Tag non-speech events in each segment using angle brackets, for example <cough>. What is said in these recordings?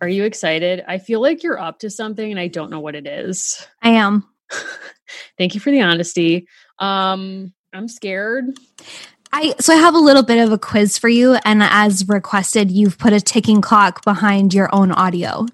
Are you excited? I feel like you're up to something and I don't know what it is. <laughs> I am. Thank you for the honesty. Um, I'm scared. I so I have a little bit of a quiz for you and as requested you've put a ticking clock behind your own audio.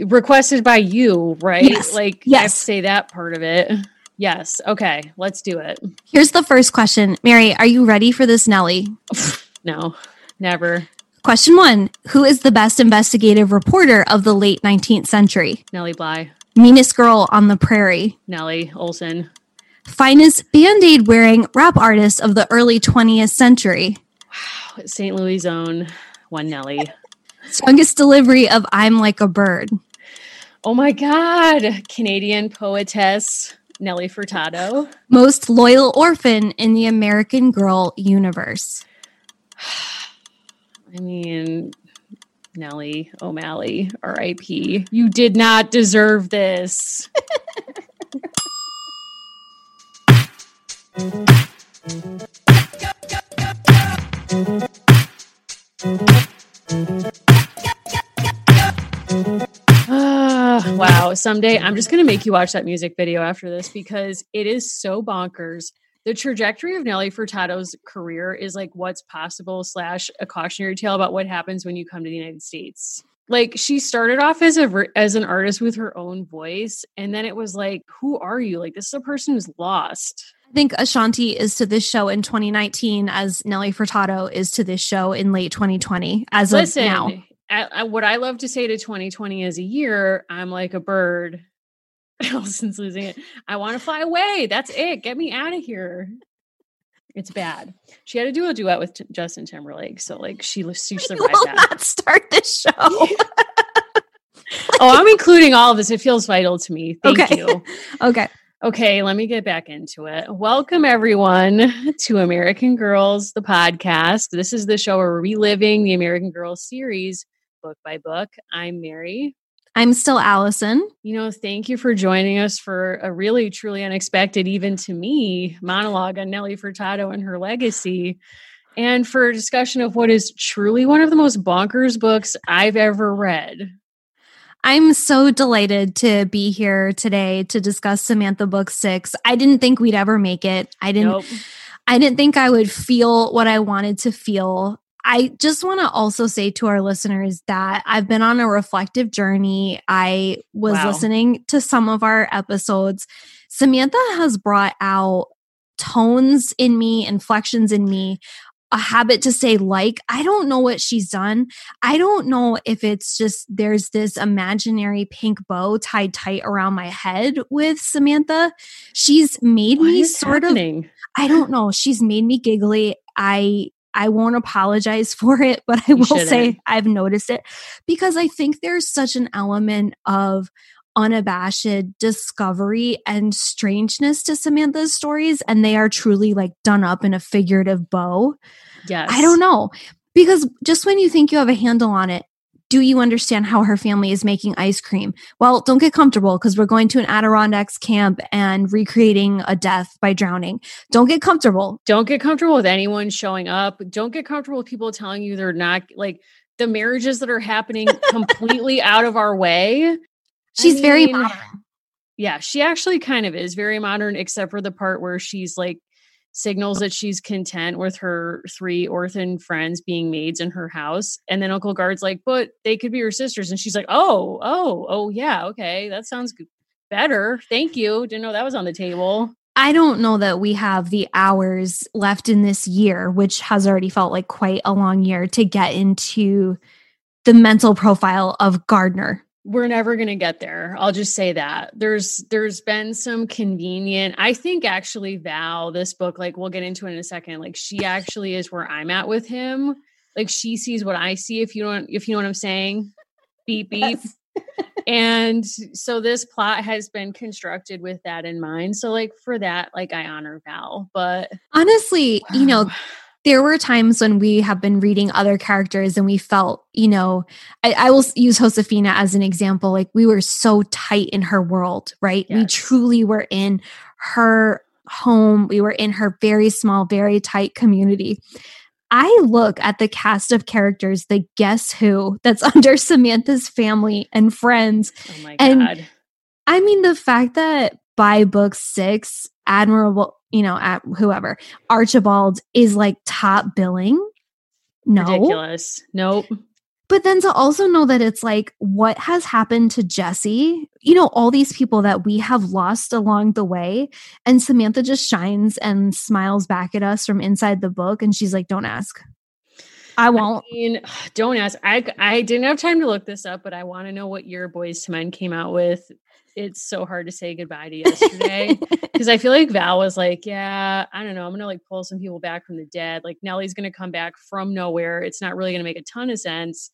Requested by you, right? Yes. Like Yes. I have to say that part of it. Yes. Okay, let's do it. Here's the first question. Mary, are you ready for this Nelly? <sighs> No, never. Question 1. Who is the best investigative reporter of the late 19th century? Nellie Bly, Meanest girl on the prairie. Nellie Oleson, Finest band-aid wearing rap artist of the early 20th century. Wow, St. Louis Zone, one Nellie. Strongest delivery of I'm like a bird. Oh my God, Canadian poetess Nelly Furtado. Most loyal orphan in the American Girl universe. <sighs> <sighs> I mean, Nellie O'Malley, R.I.P. You did not deserve this. Ah, wow. Someday I'm just going to make you watch that music video after this because it is so bonkers. The trajectory of Nelly Furtado's career is like what's possible, slash, a cautionary tale about what happens when you come to the United States. Like she started off as a as an artist with her own voice, and then it was like, who are you? Like this is a person who's lost. I think Ashanti is to this show in 2019 as Nelly Furtado is to this show in late 2020 as Listen, of now. I, I, what I love to say to 2020 as a year, I'm like a bird. <laughs> Allison's losing it. I want to fly away. That's it. Get me out of here. It's bad. She had to do a duet with T- Justin Timberlake, so like she she survived will that. not start this show. <laughs> <laughs> oh, I'm including all of this. It feels vital to me. Thank Okay. you. okay. Okay, let me get back into it. Welcome, everyone, to American Girls, the podcast. This is the show where we're reliving the American Girls series book by book. I'm Mary. I'm still Allison. You know, thank you for joining us for a really, truly unexpected, even to me, monologue on Nelly Furtado and her legacy, and for a discussion of what is truly one of the most bonkers books I've ever read. I'm so delighted to be here today to discuss Samantha Book 6. I didn't think we'd ever make it. I didn't Nope. I didn't think I would feel what I wanted to feel. I just want to also say to our listeners that I've been on a reflective journey. I was Wow. listening to some of our episodes. Samantha has brought out tones in me, inflections in me, a habit to say like. I don't know what she's done. I don't know if it's just there's this imaginary pink bow tied tight around my head with Samantha. She's made What me sort of? I don't know. She's made me giggly. I I won't apologize <laughs> for it, but I You will shouldn't. say I've noticed it because I think there's such an element of unabashed discovery and strangeness to Samantha's stories and they are truly like done up in a figurative bow. Yes. I don't know. Because just when you think you have a handle on it, do you understand how her family is making ice cream? Well, don't get comfortable because we're going to an Adirondacks camp and recreating a death by drowning. Don't get comfortable. Don't get comfortable with anyone showing up. Don't get comfortable with people telling you they're not like the marriages that are happening completely <laughs> out of our way. She's very mean, modern. Yeah, she actually kind of is very modern, except for the part where she's like signals that she's content with her three orphan friends being maids in her house. And then Uncle Gard's like, but they could be her sisters. And she's like, oh, oh, oh, yeah, okay. That sounds good. better. Thank you. Didn't know that was on the table. I don't know that we have the hours left in this year, which has already felt like quite a long year, to get into the mental profile of Gardner. We're never going to get there. I'll just say that. There's there's been some convenient i think actually val this book like we'll get into it in a second like she actually is where i'm at with him. Like she sees what i see if you don't if you know what i'm saying? Beep beep. <laughs> And so this plot has been constructed with that in mind. So like for that like i honor val but Honestly, you know, wow. There were times when we have been reading other characters and we felt, you know, I, I will use Josefina as an example. Like we were so tight in her world, right? We truly were in her home. We were in her very small, very tight community. I look at the cast of characters, the guess who that's <laughs> under Samantha's family and friends. Oh my And- god. I mean, the fact that by book six, Admirable, you know, at whoever, Archibald is like top billing. No. Ridiculous. Nope. But then to also know that it's like what has happened to Jesse, you know, all these people that we have lost along the way. And Samantha just shines and smiles back at us from inside the book. And she's like, don't ask. I won't. I mean, <sighs> don't ask. I I didn't have time to look this up, but I want to know what your Boyz II Men came out with. It's so hard to say goodbye to yesterday <laughs> because I feel like Val was like, "Yeah, I don't know. I'm gonna like pull some people back from the dead. Like Nellie's gonna come back from nowhere. It's not really gonna make a ton of sense."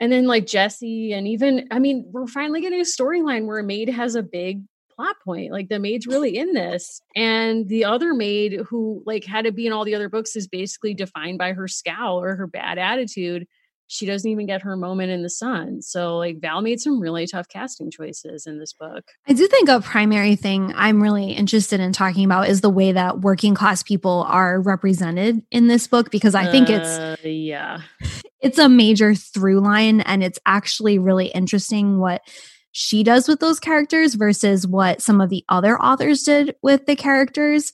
And then like Jesse and even I mean, we're finally getting a storyline where a maid has a big plot point. Like the maid's really in this. And the other maid who like had to be in all the other books is basically defined by her scowl or her bad attitude. She doesn't even get her moment in the sun. So like Val made some really tough casting choices in this book. I do think a primary thing I'm really interested in talking about is the way that working class people are represented in this book because I think it's Uh, yeah. <laughs> it's a major through line and it's actually really interesting what she does with those characters versus what some of the other authors did with the characters.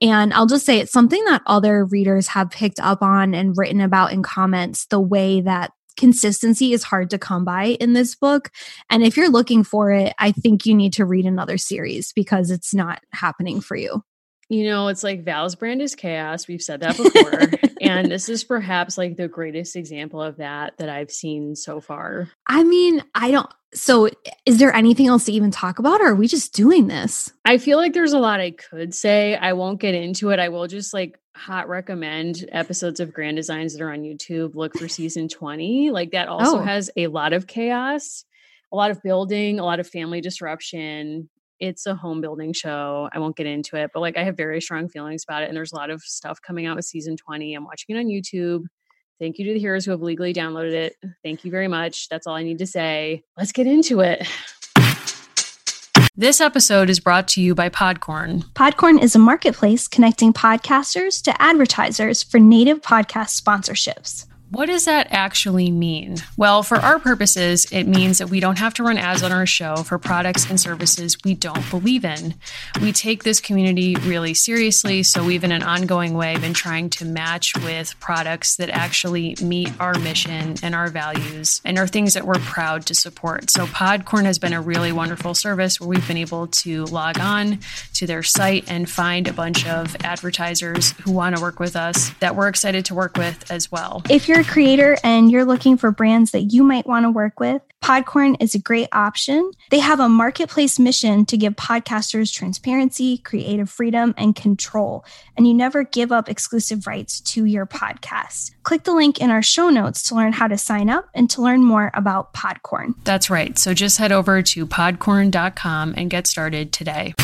And I'll just say it's something that other readers have picked up on and written about in comments the way that consistency is hard to come by in this book. And if you're looking for it, I think you need to read another series because it's not happening for you. You know, it's like Val's brand is chaos. We've said that before. <laughs> and this is perhaps like the greatest example of that that I've seen so far. I mean, I don't. So, is there anything else to even talk about, or are we just doing this? I feel like there's a lot I could say. I won't get into it. I will just like hot recommend episodes of Grand Designs that are on YouTube. Look for season 20. Like that also Oh. has a lot of chaos, a lot of building, a lot of family disruption. It's a home building show. I won't get into it, but like I have very strong feelings about it. And there's a lot of stuff coming out with season 20. I'm watching it on YouTube. Thank you to the heroes who have legally downloaded it. Thank you very much. That's all I need to say. Let's get into it. This episode is brought to you by Podcorn. Podcorn is a marketplace connecting podcasters to advertisers for native podcast sponsorships. What does that actually mean? Well, for our purposes, it means that we don't have to run ads on our show for products and services we don't believe in. We take this community really seriously, so we've in an ongoing way been trying to match with products that actually meet our mission and our values and are things that we're proud to support. So Podcorn has been a really wonderful service where we've been able to log on to their site and find a bunch of advertisers who want to work with us that we're excited to work with as well. If you're a creator and you're looking for brands that you might want to work with, Podcorn is a great option. They have a marketplace mission to give podcasters transparency, creative freedom, and control. And you never give up exclusive rights to your podcast. Click the link in our show notes to learn how to sign up and to learn more about Podcorn. That's right. So just head over to podcorn.com and get started today.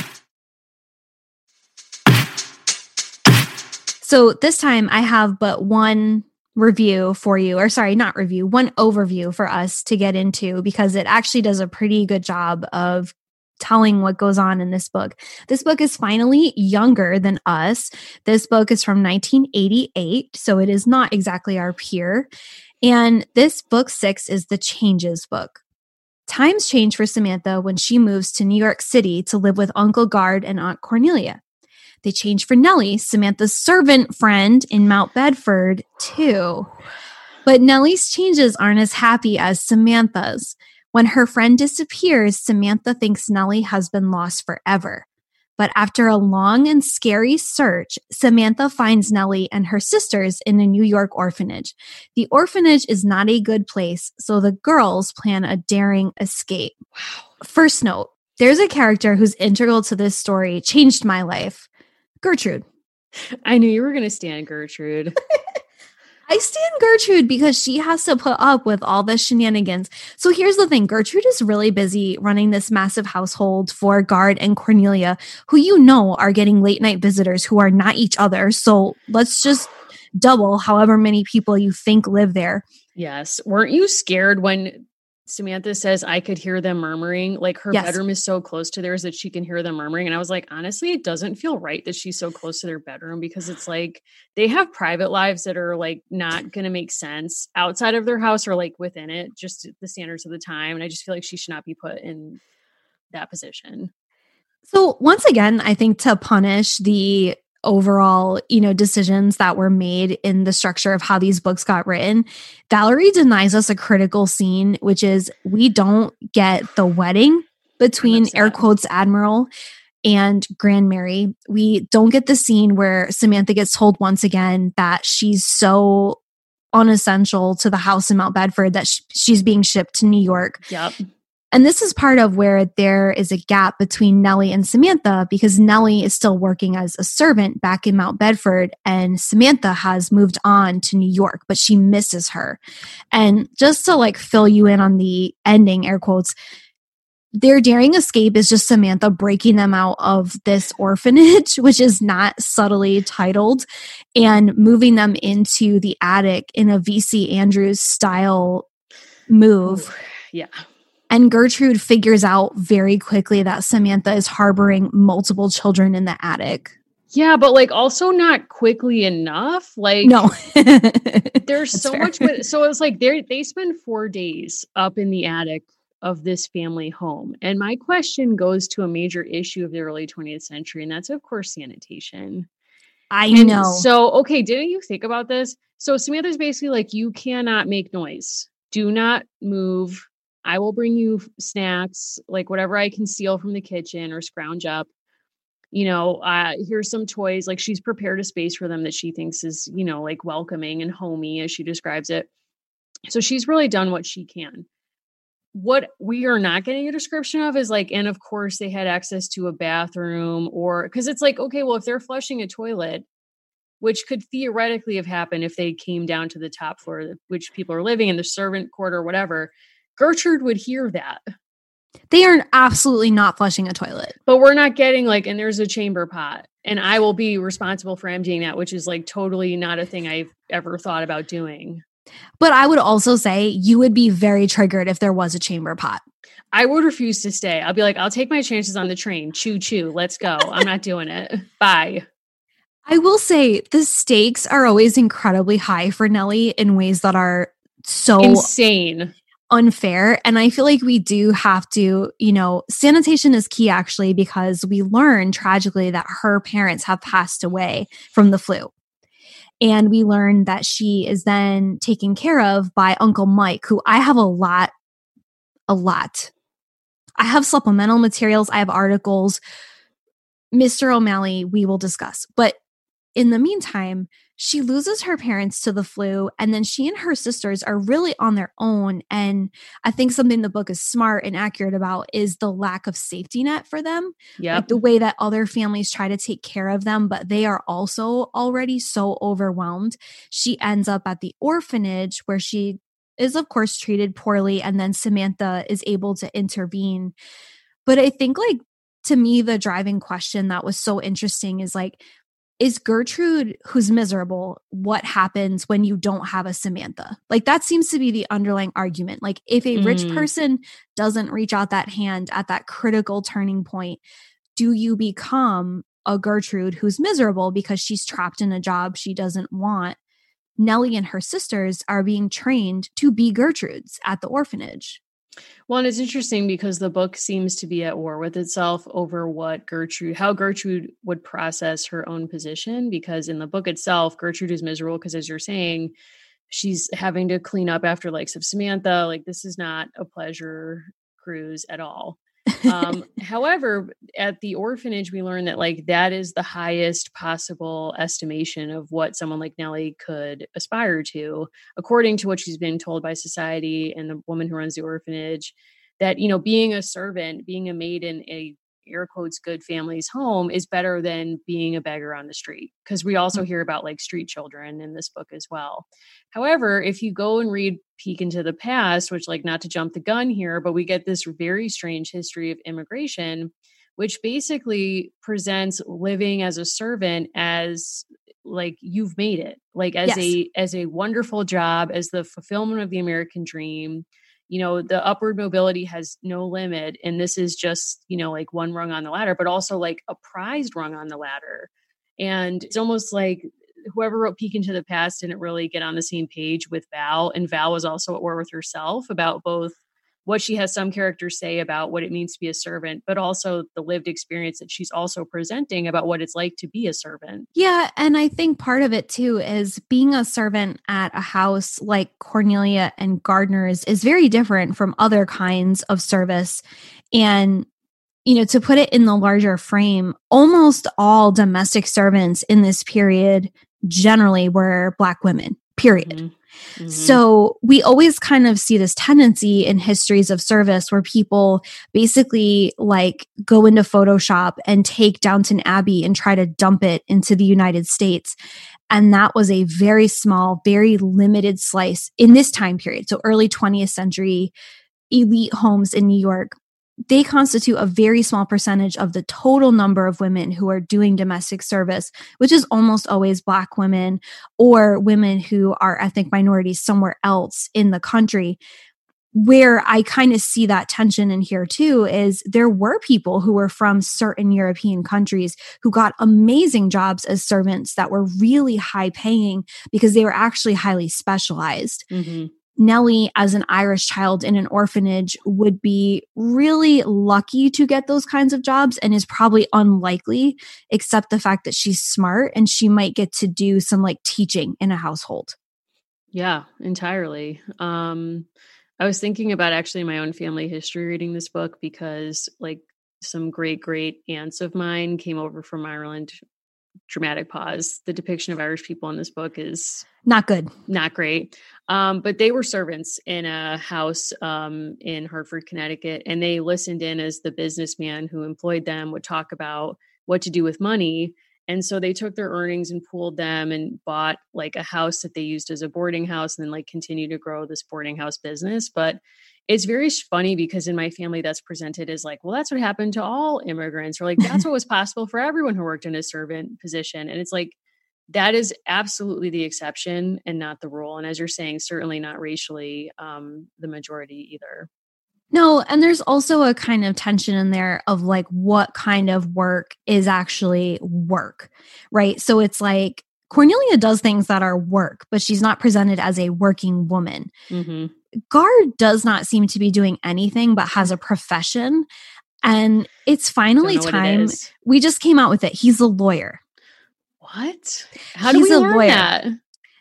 So this time I have but one review for you, or sorry, not review, one overview for us to get into because it actually does a pretty good job of telling what goes on in this book. This book is finally younger than us. This book is from 1988, so it is not exactly our peer. And this book six is the Changes book. Times change for Samantha when she moves to New York City to live with Uncle Gard and Aunt Cornelia. They change for Nellie, Samantha's servant friend in Mount Bedford, too. But Nellie's changes aren't as happy as Samantha's. When her friend disappears, Samantha thinks Nellie has been lost forever. But after a long and scary search, Samantha finds Nellie and her sisters in a New York orphanage. The orphanage is not a good place, so the girls plan a daring escape. Wow. First note there's a character who's integral to this story, changed my life. Gertrude. I knew you were going to stand Gertrude. <laughs> I stand Gertrude because she has to put up with all the shenanigans. So here's the thing Gertrude is really busy running this massive household for Gard and Cornelia, who you know are getting late night visitors who are not each other. So let's just double however many people you think live there. yes. Weren't you scared when Samantha says I could hear them murmuring. Like her Yes. bedroom is so close to theirs that she can hear them murmuring. And I was like, honestly, it doesn't feel right that she's so close to their bedroom because it's like they have private lives that are like not going to make sense outside of their house or like within it, just the standards of the time. And I just feel like she should not be put in that position. So once again, I think to punish the overall, you know, decisions that were made in the structure of how these books got written, Valerie denies us a critical scene, which is we don't get the wedding between air quotes Admiral and Grandmary. We don't get the scene where Samantha gets told once again that she's so unessential to the house in Mount Bedford that sh- she's being shipped to New York. Yep. And this is part of where there is a gap between Nellie and Samantha because Nellie is still working as a servant back in Mount Bedford and Samantha has moved on to New York, but she misses her. And just to like fill you in on the ending, air quotes, their daring escape is just Samantha breaking them out of this orphanage, <laughs> which is not subtly titled, and moving them into the attic in a VC Andrews style move. Yeah. And Gertrude figures out very quickly that Samantha is harboring multiple children in the attic. Yeah, but like also not quickly enough. Like No. <laughs> there's so fair. much so it's like they they spend four days up in the attic of this family home and my question goes to a major issue of the early 20th century and that's of course sanitation I And know. so okay didn't you think about this so samantha's basically like you cannot make noise do not move i will bring you snacks like whatever i can steal from the kitchen or scrounge up you know, uh, here's some toys. Like she's prepared a space for them that she thinks is, you know, like welcoming and homey as she describes it. So she's really done what she can. What we are not getting a description of is like, and of course they had access to a bathroom or because it's like, okay, well, if they're flushing a toilet, which could theoretically have happened if they came down to the top floor, which people are living in the servant quarter whatever, Gertrude would hear that. they are absolutely not flushing a toilet. but we're not getting like and there's a chamber pot and i will be responsible for emptying that which is like totally not a thing i've ever thought about doing. But I would also say you would be very triggered if there was a chamber pot. i would refuse to stay. I'll be like i'll take my chances on the train. Choo choo. Let's go. I'm not doing it. Bye. I will say the stakes are always incredibly high for Nellie in ways that are so insane unfair. And I feel like we do have to, you know, sanitation is key actually because we learn tragically that her parents have passed away from the flu. And we learn that she is then taken care of by Uncle Mike, who I have a lot, a lot. I have supplemental materials, I have articles. Mr. O'Malley, we will discuss. But in the meantime, she loses her parents to the flu, and then she and her sisters are really on their own. And I think something the book is smart and accurate about is the lack of safety net for them. yep Like the way that other families try to take care of them, but they are also already so overwhelmed. She ends up at the orphanage where she is, of course, treated poorly, and then Samantha is able to intervene. But I think, like, to me, the driving question that was so interesting is like, is Gertrude, who's miserable, what happens when you don't have a Samantha? Like, that seems to be the underlying argument. Like, if a rich Mm. person doesn't reach out that hand at that critical turning point, do you become a Gertrude who's miserable because she's trapped in a job she doesn't want? Nellie and her sisters are being trained to be Gertrudes at the orphanage. Well, and it's interesting because the book seems to be at war with itself over what Gertrude, how Gertrude would process her own position. Because in the book itself, Gertrude is miserable because, as you're saying, she's having to clean up after likes of Samantha. Like, this is not a pleasure cruise at all. Um however at the orphanage we learn that like that is the highest possible estimation of what someone like nellie could aspire to according to what she's been told by society and the woman who runs the orphanage that you know being a servant being a maid in a air quotes good family's home is better than being a beggar on the street because we also mm. hear about like street children in this book as well however if you go and read peek into the past which like not to jump the gun here but we get this very strange history of immigration which basically presents living as a servant as like you've made it like as Yes. a as a wonderful job as the fulfillment of the american dream you know the upward mobility has no limit and this is just you know like one rung on the ladder but also like a prized rung on the ladder. And it's almost like whoever wrote peek into the past didn't really get on the same page with val and val was also at war with herself about both what she has some characters say about what it means to be a servant, but also the lived experience that she's also presenting about what it's like to be a servant. Yeah. And I think part of it too is being a servant at a house like Cornelia and Gardner's is very different from other kinds of service. And you know, to put it in the larger frame, almost all domestic servants in this period generally were Black women, period. Mm-hmm. Mm-hmm. So we always kind of see this tendency in histories of service where people basically like go into Photoshop and take Downton Abbey and try to dump it into the United States. And that was a very small, very limited slice in this time period. So early 20th century elite homes in New York they constitute a very small percentage of the total number of women who are doing domestic service, which is almost always Black women or women who are ethnic minorities somewhere else in the country. Where I kind of see that tension in here too is there were people who were from certain European countries who got amazing jobs as servants that were really high paying because they were actually highly specialized. Mm-hmm. Nellie, as an Irish child in an orphanage, would be really lucky to get those kinds of jobs and is probably unlikely, except the fact that she's smart and she might get to do some like teaching in a household. Yeah, entirely. Um, I was thinking about actually my own family history reading this book because, like, some great great aunts of mine came over from Ireland dramatic pause. The depiction of Irish people in this book is not good, not great. Um, but they were servants in a house um, in Hartford, Connecticut, and they listened in as the businessman who employed them would talk about what to do with money. And so they took their earnings and pooled them and bought like a house that they used as a boarding house and then like continue to grow this boarding house business. But it's very funny because in my family that's presented as like well that's what happened to all immigrants or like <laughs> that's what was possible for everyone who worked in a servant position. And it's like that is absolutely the exception and not the rule. And as you're saying certainly not racially um, the majority either no, and there's also a kind of tension in there of like what kind of work is actually work, right? So it's like Cornelia does things that are work, but she's not presented as a working woman. Mm-hmm. Gard does not seem to be doing anything but has a profession. And it's finally time. It we just came out with it. He's a lawyer. What? How He's do we learn lawyer. that?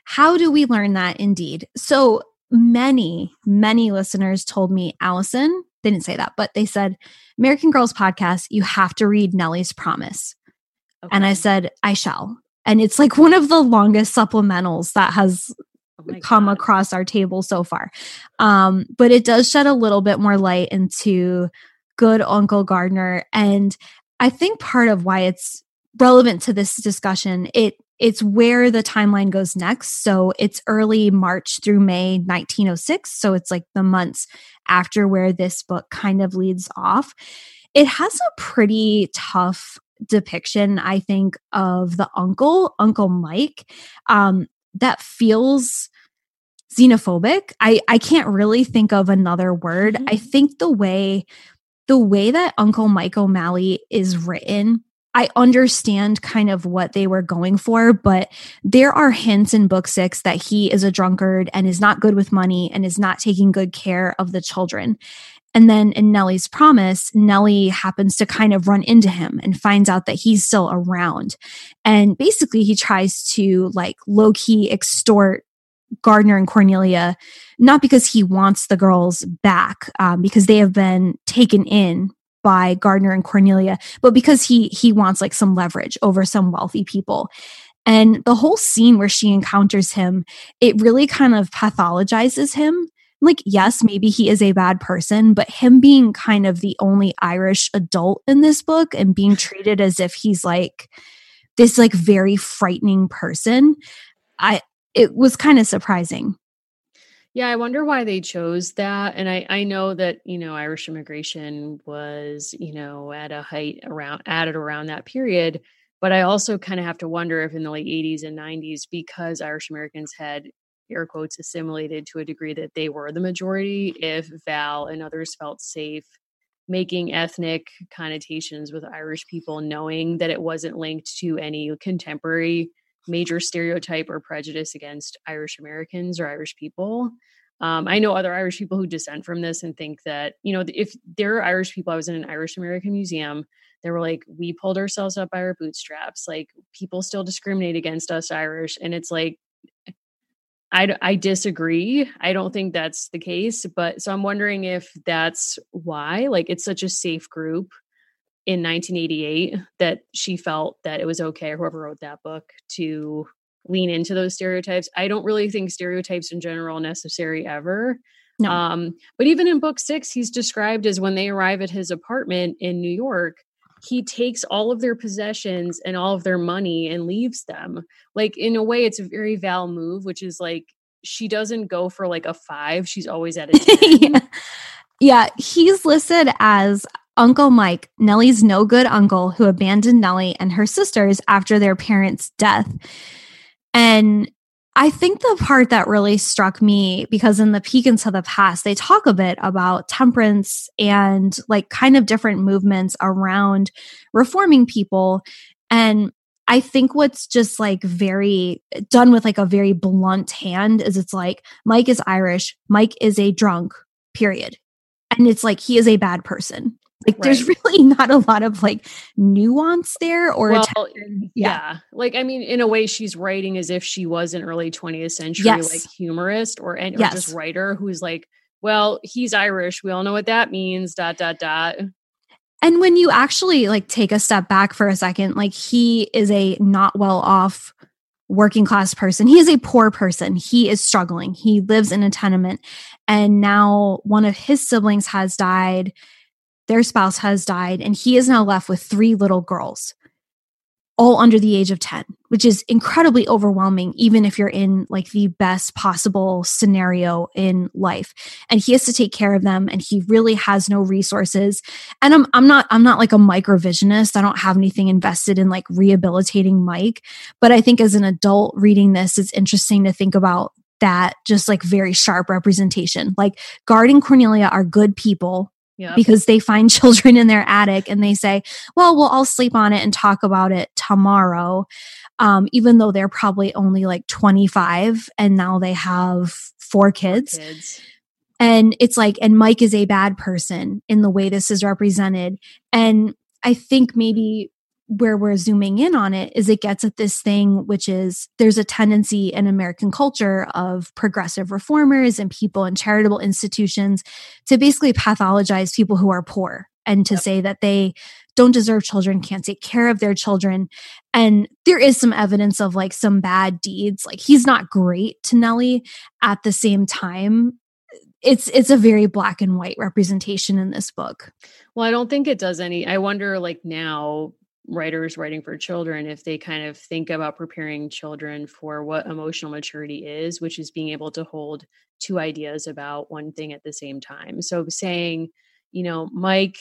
How do we learn that indeed? So many, many listeners told me, Allison, they didn't say that, but they said, American Girls podcast, you have to read Nellie's Promise. Okay. And I said, I shall. And it's like one of the longest supplementals that has oh come God. across our table so far. Um, but it does shed a little bit more light into good Uncle Gardner. And I think part of why it's relevant to this discussion, it it's where the timeline goes next. So it's early March through May 1906. So it's like the months after where this book kind of leads off. It has a pretty tough depiction, I think, of the uncle, Uncle Mike. Um, that feels xenophobic. I I can't really think of another word. Mm-hmm. I think the way the way that Uncle Mike O'Malley is written I understand kind of what they were going for, but there are hints in book six that he is a drunkard and is not good with money and is not taking good care of the children. And then in Nellie's promise, Nellie happens to kind of run into him and finds out that he's still around. And basically, he tries to like low key extort Gardner and Cornelia, not because he wants the girls back, um, because they have been taken in by Gardner and Cornelia, but because he he wants like some leverage over some wealthy people. And the whole scene where she encounters him, it really kind of pathologizes him like yes maybe he is a bad person but him being kind of the only irish adult in this book and being treated as if he's like this like very frightening person i it was kind of surprising yeah i wonder why they chose that and i i know that you know irish immigration was you know at a height around added around that period but i also kind of have to wonder if in the late 80s and 90s because irish americans had air quotes assimilated to a degree that they were the majority if Val and others felt safe making ethnic connotations with Irish people, knowing that it wasn't linked to any contemporary major stereotype or prejudice against Irish Americans or Irish people. Um, I know other Irish people who dissent from this and think that, you know, if there are Irish people, I was in an Irish American museum, they were like, we pulled ourselves up by our bootstraps. Like, people still discriminate against us Irish. And it's like, I, I disagree. I don't think that's the case. But so I'm wondering if that's why, like, it's such a safe group in 1988 that she felt that it was okay, whoever wrote that book, to lean into those stereotypes. I don't really think stereotypes in general necessary ever. No. Um, but even in book six, he's described as when they arrive at his apartment in New York, he takes all of their possessions and all of their money and leaves them. Like in a way, it's a very Val move, which is like she doesn't go for like a five; she's always at a <laughs> yeah. yeah, he's listed as Uncle Mike, Nellie's no good uncle who abandoned Nellie and her sisters after their parents' death. And I think the part that really struck me because in the peek into the past, they talk a bit about temperance and like kind of different movements around reforming people. And I think what's just like very done with like a very blunt hand is it's like Mike is Irish, Mike is a drunk, period. And it's like he is a bad person. Like right. there's really <laughs> not a lot of like nuance there or well, yeah. yeah. Like I mean, in a way, she's writing as if she was an early 20th century yes. like humorist or, and, or yes. just writer who's like, well, he's Irish. We all know what that means. Dot dot dot. And when you actually like take a step back for a second, like he is a not well off working class person. He is a poor person. He is struggling. He lives in a tenement. And now one of his siblings has died their spouse has died, and he is now left with three little girls, all under the age of 10, which is incredibly overwhelming, even if you're in like the best possible scenario in life. And he has to take care of them, and he really has no resources. And I'm, I'm not, I'm not like a microvisionist. I don't have anything invested in like rehabilitating Mike. But I think as an adult reading this, it's interesting to think about that just like very sharp representation. Like Gard and Cornelia are good people Yep. because they find <laughs> children in their attic and they say, well, we'll all sleep on it and talk about it tomorrow. Um, even though they're probably only like 25 and now they have four kids. Four kids. And it's like, and Mike is a bad person in the way this is represented. And I think maybe where we're zooming in on it is it gets at this thing which is there's a tendency in american culture of progressive reformers and people in charitable institutions to basically pathologize people who are poor and to yep. say that they don't deserve children can't take care of their children. And there is some evidence of like some bad deeds. Like he's not great to nellie at the same time. It's it's a very black and white representation in this book. Well i don't think it does any i wonder like now writers writing for children if they kind of think about preparing children for what emotional maturity is which is being able to hold two ideas about one thing at the same time. So saying you know mike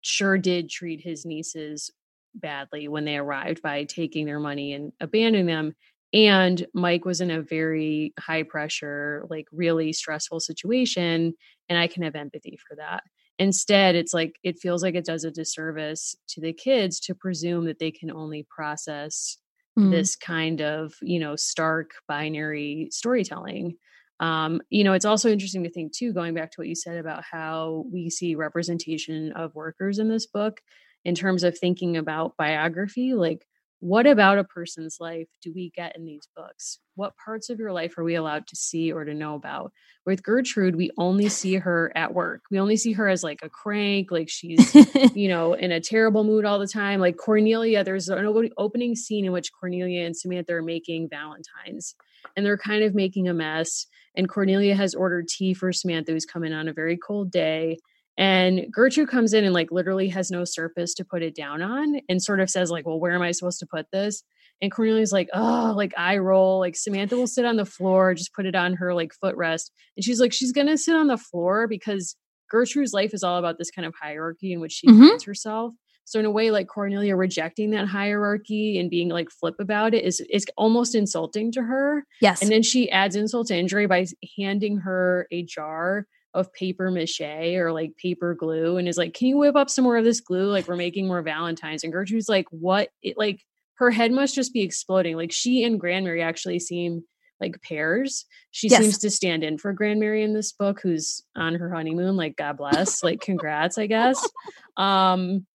sure did treat his nieces badly when they arrived by taking their money and abandoning them and mike was in a very high pressure like really stressful situation and i can have empathy for that instead it's like it feels like it does a disservice to the kids to presume that they can only process mm. this kind of you know stark binary storytelling um, you know it's also interesting to think too going back to what you said about how we see representation of workers in this book in terms of thinking about biography like what about a person's life do we get in these books? What parts of your life are we allowed to see or to know about? With Gertrude, we only see her at work. We only see her as like a crank, like she's, <laughs> you know, in a terrible mood all the time. Like Cornelia, there's an opening scene in which Cornelia and Samantha are making Valentines and they're kind of making a mess. And Cornelia has ordered tea for Samantha, who's coming on a very cold day and Gertrude comes in and like literally has no surface to put it down on and sort of says, like, well, where am I supposed to put this? And Cornelia's like, oh, like I roll. Like Samantha will sit on the floor, just put it on her like footrest. And she's like, she's gonna sit on the floor because Gertrude's life is all about this kind of hierarchy in which she mm-hmm. finds herself. So in a way, like Cornelia rejecting that hierarchy and being like flip about it is is almost insulting to her. Yes. And then she adds insult to injury by handing her a jar of paper mache or like paper glue and is like, Can you whip up some more of this glue? Like we're making more Valentines. And Gertrude's like, What? It like her head must just be exploding. Like she and Grandmary actually seem like pairs. She Yes. seems to stand in for Grandmary in this book, who's on her honeymoon. Like, God bless. like, congrats, I guess. <laughs> Um,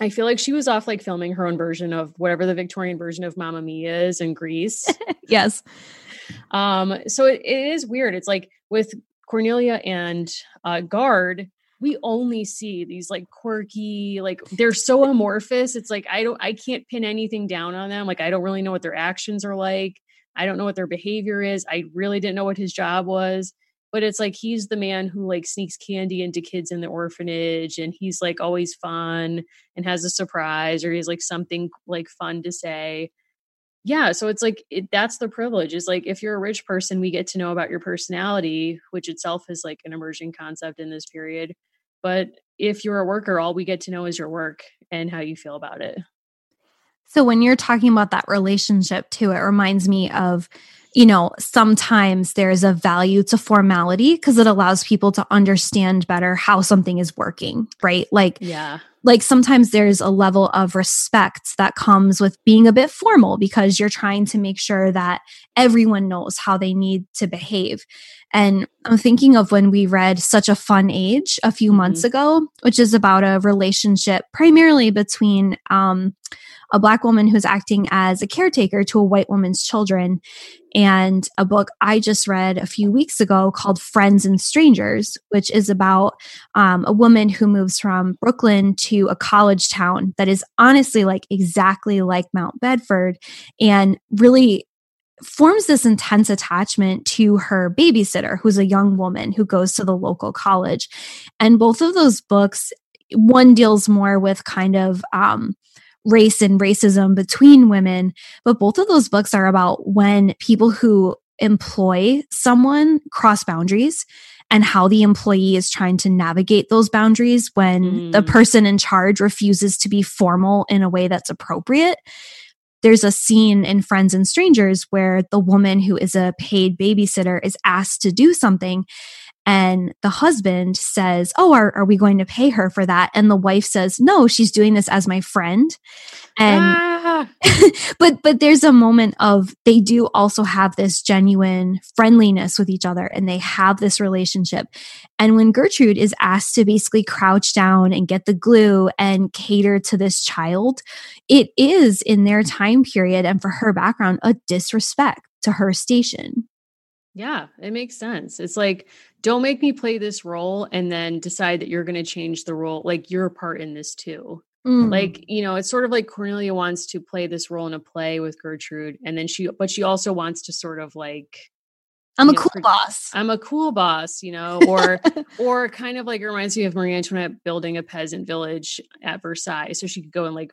I feel like she was off like filming her own version of whatever the Victorian version of Mamma Mia is in Greece. <laughs> yes. Um, so it, it is weird. It's like with Cornelia and uh, Gard, we only see these like quirky, like they're so amorphous. It's like I don't, I can't pin anything down on them. Like I don't really know what their actions are like. I don't know what their behavior is. I really didn't know what his job was. But it's like he's the man who like sneaks candy into kids in the orphanage, and he's like always fun and has a surprise, or he's like something like fun to say yeah so it's like it, that's the privilege is like if you're a rich person we get to know about your personality which itself is like an emerging concept in this period but if you're a worker all we get to know is your work and how you feel about it So when you're talking about that relationship too, it reminds me of, you know, sometimes there's a value to formality because it allows people to understand better how something is working, right? Like yeah like sometimes there's a level of respect that comes with being a bit formal because you're trying to make sure that everyone knows how they need to behave. And I'm thinking of when we read Such a Fun Age a few months ago, which is about a relationship primarily between um, a black woman who's acting as a caretaker to a white woman's children and a book I just read a few weeks ago called Friends and Strangers, which is about um, a woman who moves from Brooklyn to a college town that is honestly like exactly like Mount Bedford and really forms this intense attachment to her babysitter, who's a young woman who goes to the local college. And both of those books, one deals more with kind of, um, race and racism between women but both of those books are about when people who employ someone cross boundaries and how the employee is trying to navigate those boundaries when the Mm. person in charge refuses to be formal in a way that's appropriate. There's a scene in Friends and Strangers where the woman who is a paid babysitter is asked to do something and the husband says, Oh, are, are we going to pay her for that? And the wife says, No, she's doing this as my friend. And Ah, <laughs> but but there's a moment of they do also have this genuine friendliness with each other and they have this relationship and when gertrude is asked to basically crouch down and get the glue and cater to this child it is in their time period and for her background a disrespect to her station yeah it makes sense. It's like don't make me play this role and then decide that you're going to change the role like you're a part in this too. Mm. like you know it's sort of like cornelia wants to play this role in a play with gertrude and then she but she also wants to sort of like i'm a know, cool for- boss. I'm a cool boss you know or <laughs> or kind of like it reminds me of marie antoinette building a peasant village at versailles so she could go and like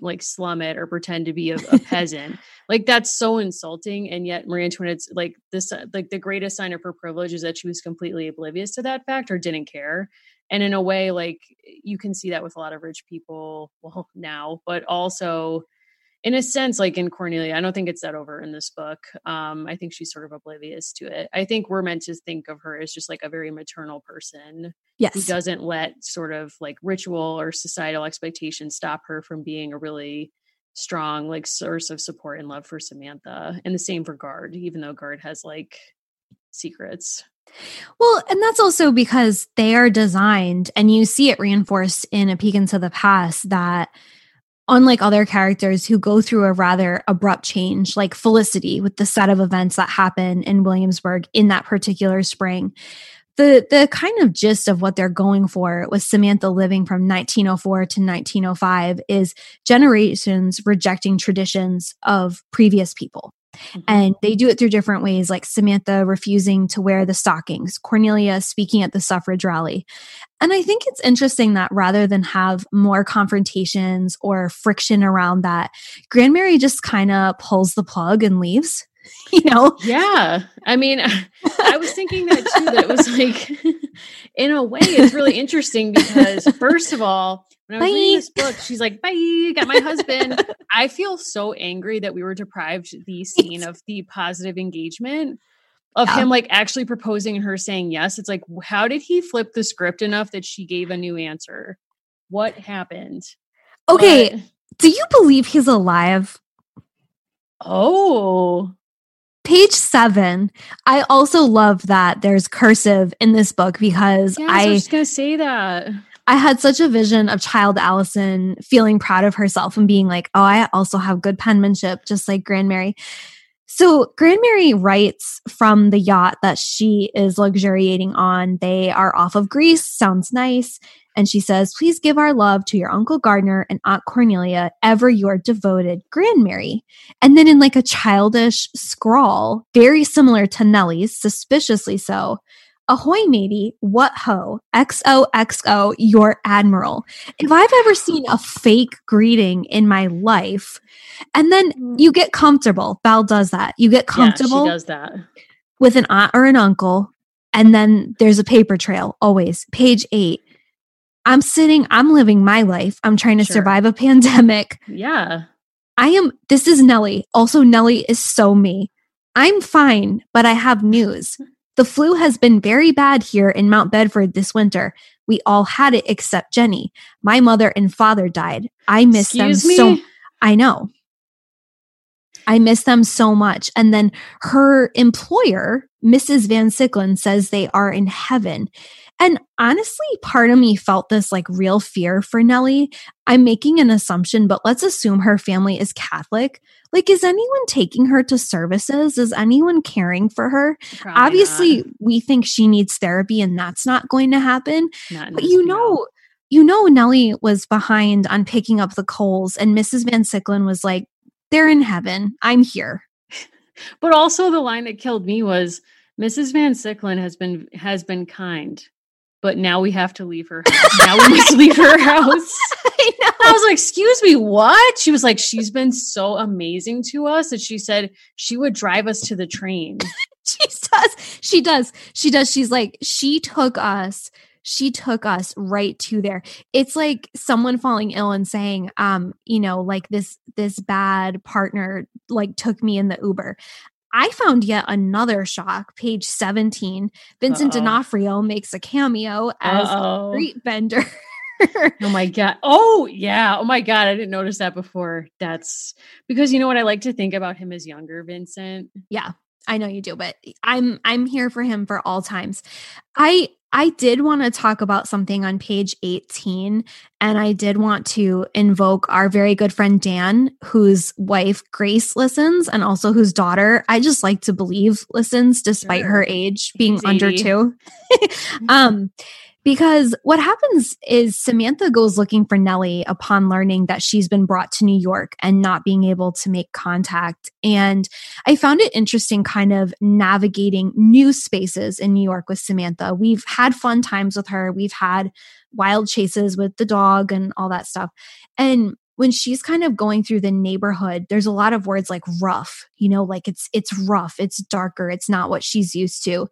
like slum it or pretend to be a, a peasant. Like that's so insulting and yet marie antoinette's like this like the greatest sign of her privilege is that she was completely oblivious to that fact or didn't care. And in a way like you can see that with a lot of rich people well now but also in a sense like in cornelia i don't think it's that over in this book um i think she's sort of oblivious to it. I think we're meant to think of her as just like a very maternal person who doesn't let sort of like ritual or societal expectations stop her from being a really strong like source of support and love for samantha and the same for Gard even though Gard has like secrets. Well, and that's also because they are designed, and you see it reinforced in A Peek into the Past that unlike other characters who go through a rather abrupt change, like Felicity with the set of events that happen in Williamsburg in that particular spring, the the kind of gist of what they're going for with Samantha living from 1904 to 1905 is generations rejecting traditions of previous people. Mm-hmm. And they do it through different ways, like Samantha refusing to wear the stockings, Cornelia speaking at the suffrage rally. And I think it's interesting that rather than have more confrontations or friction around that, Grandmary just kind of pulls the plug and leaves. <laughs> you know? Yeah. I mean, I was thinking that too, that it was like, <laughs> in a way, it's really interesting because, first of all, when I was Bye. reading this book, she's like, bye, got my husband. I feel so angry that we were deprived the scene of the positive engagement of Yeah. him like actually proposing and her saying yes. It's like, how did he flip the script enough that she gave a new answer? What happened? Okay, What- do you believe he's alive? Oh, Page seven. I also love that there's cursive in this book because yes, I, I was just gonna say that. I had such a vision of child Allison feeling proud of herself and being like, oh, I also have good penmanship, just like Grandmary. So Grandmary writes from the yacht that she is luxuriating on. They are off of Greece. Sounds nice. And she says, Please give our love to your Uncle Gardner and Aunt Cornelia, ever your devoted Grandmary. And then in like a childish scrawl, very similar to Nellie's, suspiciously so, Ahoy, matey, what ho, XOXO, your admiral. If I've ever seen a fake greeting in my life, and then mm. you get comfortable, Belle does that. You get comfortable Yeah, she does that. with an aunt or an uncle, and then there's a paper trail always. Page eight. I'm sitting, I'm living my life. I'm trying to Sure. survive a pandemic. Yeah. I am, this is Nellie. Also, Nellie is so me. I'm fine, but I have news. The flu has been very bad here in Mount Bedford this winter. We all had it except Jenny. My mother and father died. I miss Excuse them me. so I know. I miss them so much. And then her employer, Mrs. Van Sicklen, says they are in heaven. And honestly, part of me felt this like real fear for Nellie. I'm making an assumption, but let's assume her family is Catholic. Like, is anyone taking her to services? Is anyone caring for her? Probably Obviously, not. we think she needs therapy, and that's not going to happen. Not But you know, you know, Nellie was behind on picking up the coals, and Mrs. Van Sicklen was like, "They're in heaven. I'm here." <laughs> But also the line that killed me was Mrs. Van Sicklen has been has been kind, but now we have to leave her house. now we must leave her <laughs> house. I know. I was like, excuse me, what? She was like, she's been so amazing to us that she said she would drive us to the train. <laughs> She does. She does. She does. She's like, she took us. She took us right to there. It's like someone falling ill and saying, um, you know, like this this bad partner like took me in the Uber. I found yet another shock. Page 17. Vincent Uh-oh. D'Onofrio makes a cameo as Uh-oh. street vendor. Oh my <laughs> god. Oh yeah. Oh my god. I didn't notice that before. That's because you know what I like to think about him as younger Vincent. yeah, I know you do, but I'm I'm here for him for all times. I I did want to talk about something on page 18 and I did want to invoke our very good friend Dan whose wife Grace listens and also whose daughter. I just like to believe listens despite her age being under 2. <laughs> <laughs> um because what happens is Samantha goes looking for Nellie upon learning that she's been brought to New York and not being able to make contact. And I found it interesting kind of navigating new spaces in New York with Samantha. We've had fun times with her. We've had wild chases with the dog and all that stuff. And when she's kind of going through the neighborhood, there's a lot of words like rough, you know, like it's it's rough, it's darker, it's not what she's used to.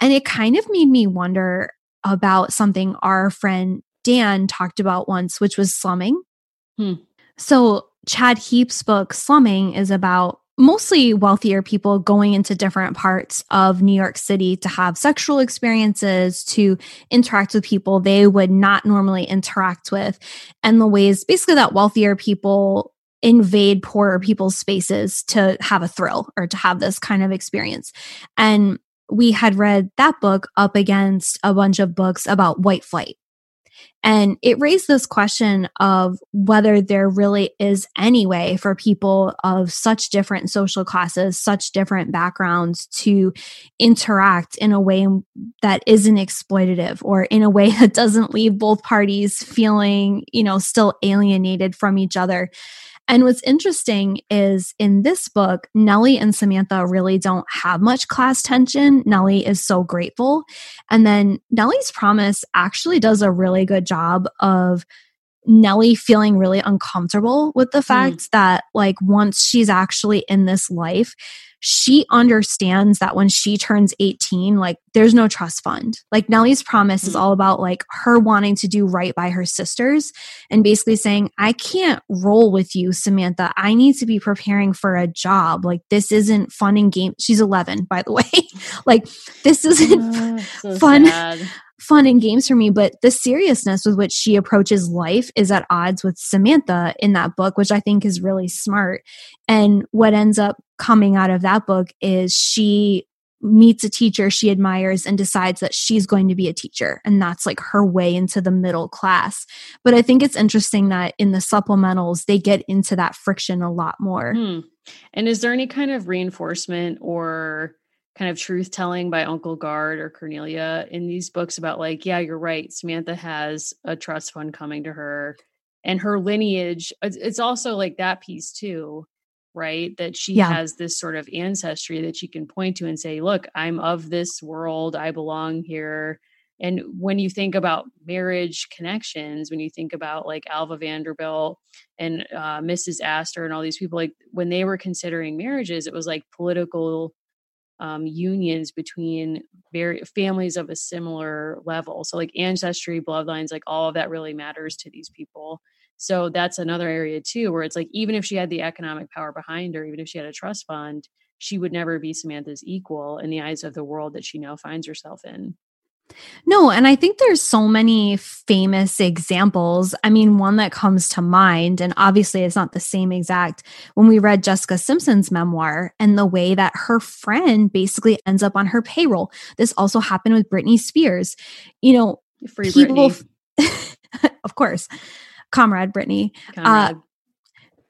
And it kind of made me wonder about something our friend Dan talked about once, which was slumming. Hmm. So, Chad Heap's book, Slumming, is about mostly wealthier people going into different parts of New York City to have sexual experiences, to interact with people they would not normally interact with, and the ways basically that wealthier people invade poorer people's spaces to have a thrill or to have this kind of experience. And we had read that book up against a bunch of books about white flight. And it raised this question of whether there really is any way for people of such different social classes, such different backgrounds to interact in a way that isn't exploitative or in a way <laughs> that doesn't leave both parties feeling, you know, still alienated from each other. And what's interesting is in this book, Nellie and Samantha really don't have much class tension. Nellie is so grateful. And then Nellie's promise actually does a really good job of Nellie feeling really uncomfortable with the hmm. fact that, like, once she's actually in this life, she understands that when she turns 18, like there's no trust fund. Like Nellie's promise is all about like her wanting to do right by her sisters and basically saying, I can't roll with you, Samantha. I need to be preparing for a job. Like this isn't fun and game. She's 11, by the way. <laughs> like this isn't uh, so fun. Sad fun and games for me, but the seriousness with which she approaches life is at odds with Samantha in that book, which I think is really smart. And what ends up coming out of that book is she meets a teacher she admires and decides that she's going to be a teacher and that's like her way into the middle class but i think it's interesting that in the supplementals they get into that friction a lot more hmm. and is there any kind of reinforcement or kind of truth telling by Uncle Gard or Cornelia in these books about like, yeah, you're right. Samantha has a trust fund coming to her and her lineage. It's also like that piece too, right? That she yeah. has this sort of ancestry that she can point to and say, look, I'm of this world. I belong here. And when you think about marriage connections, when you think about like Alva Vanderbilt and uh, Mrs. Astor and all these people, like when they were considering marriages, it was like political um, unions between very families of a similar level. So like ancestry, bloodlines, like all of that really matters to these people. So that's another area too, where it's like even if she had the economic power behind her, even if she had a trust fund, she would never be Samantha's equal in the eyes of the world that she now finds herself in. No, and I think there's so many famous examples. I mean, one that comes to mind, and obviously it's not the same exact, when we read Jessica Simpson's memoir and the way that her friend basically ends up on her payroll. This also happened with Britney Spears. You know, Free people, <laughs> of course, comrade Britney. Comrade. Uh,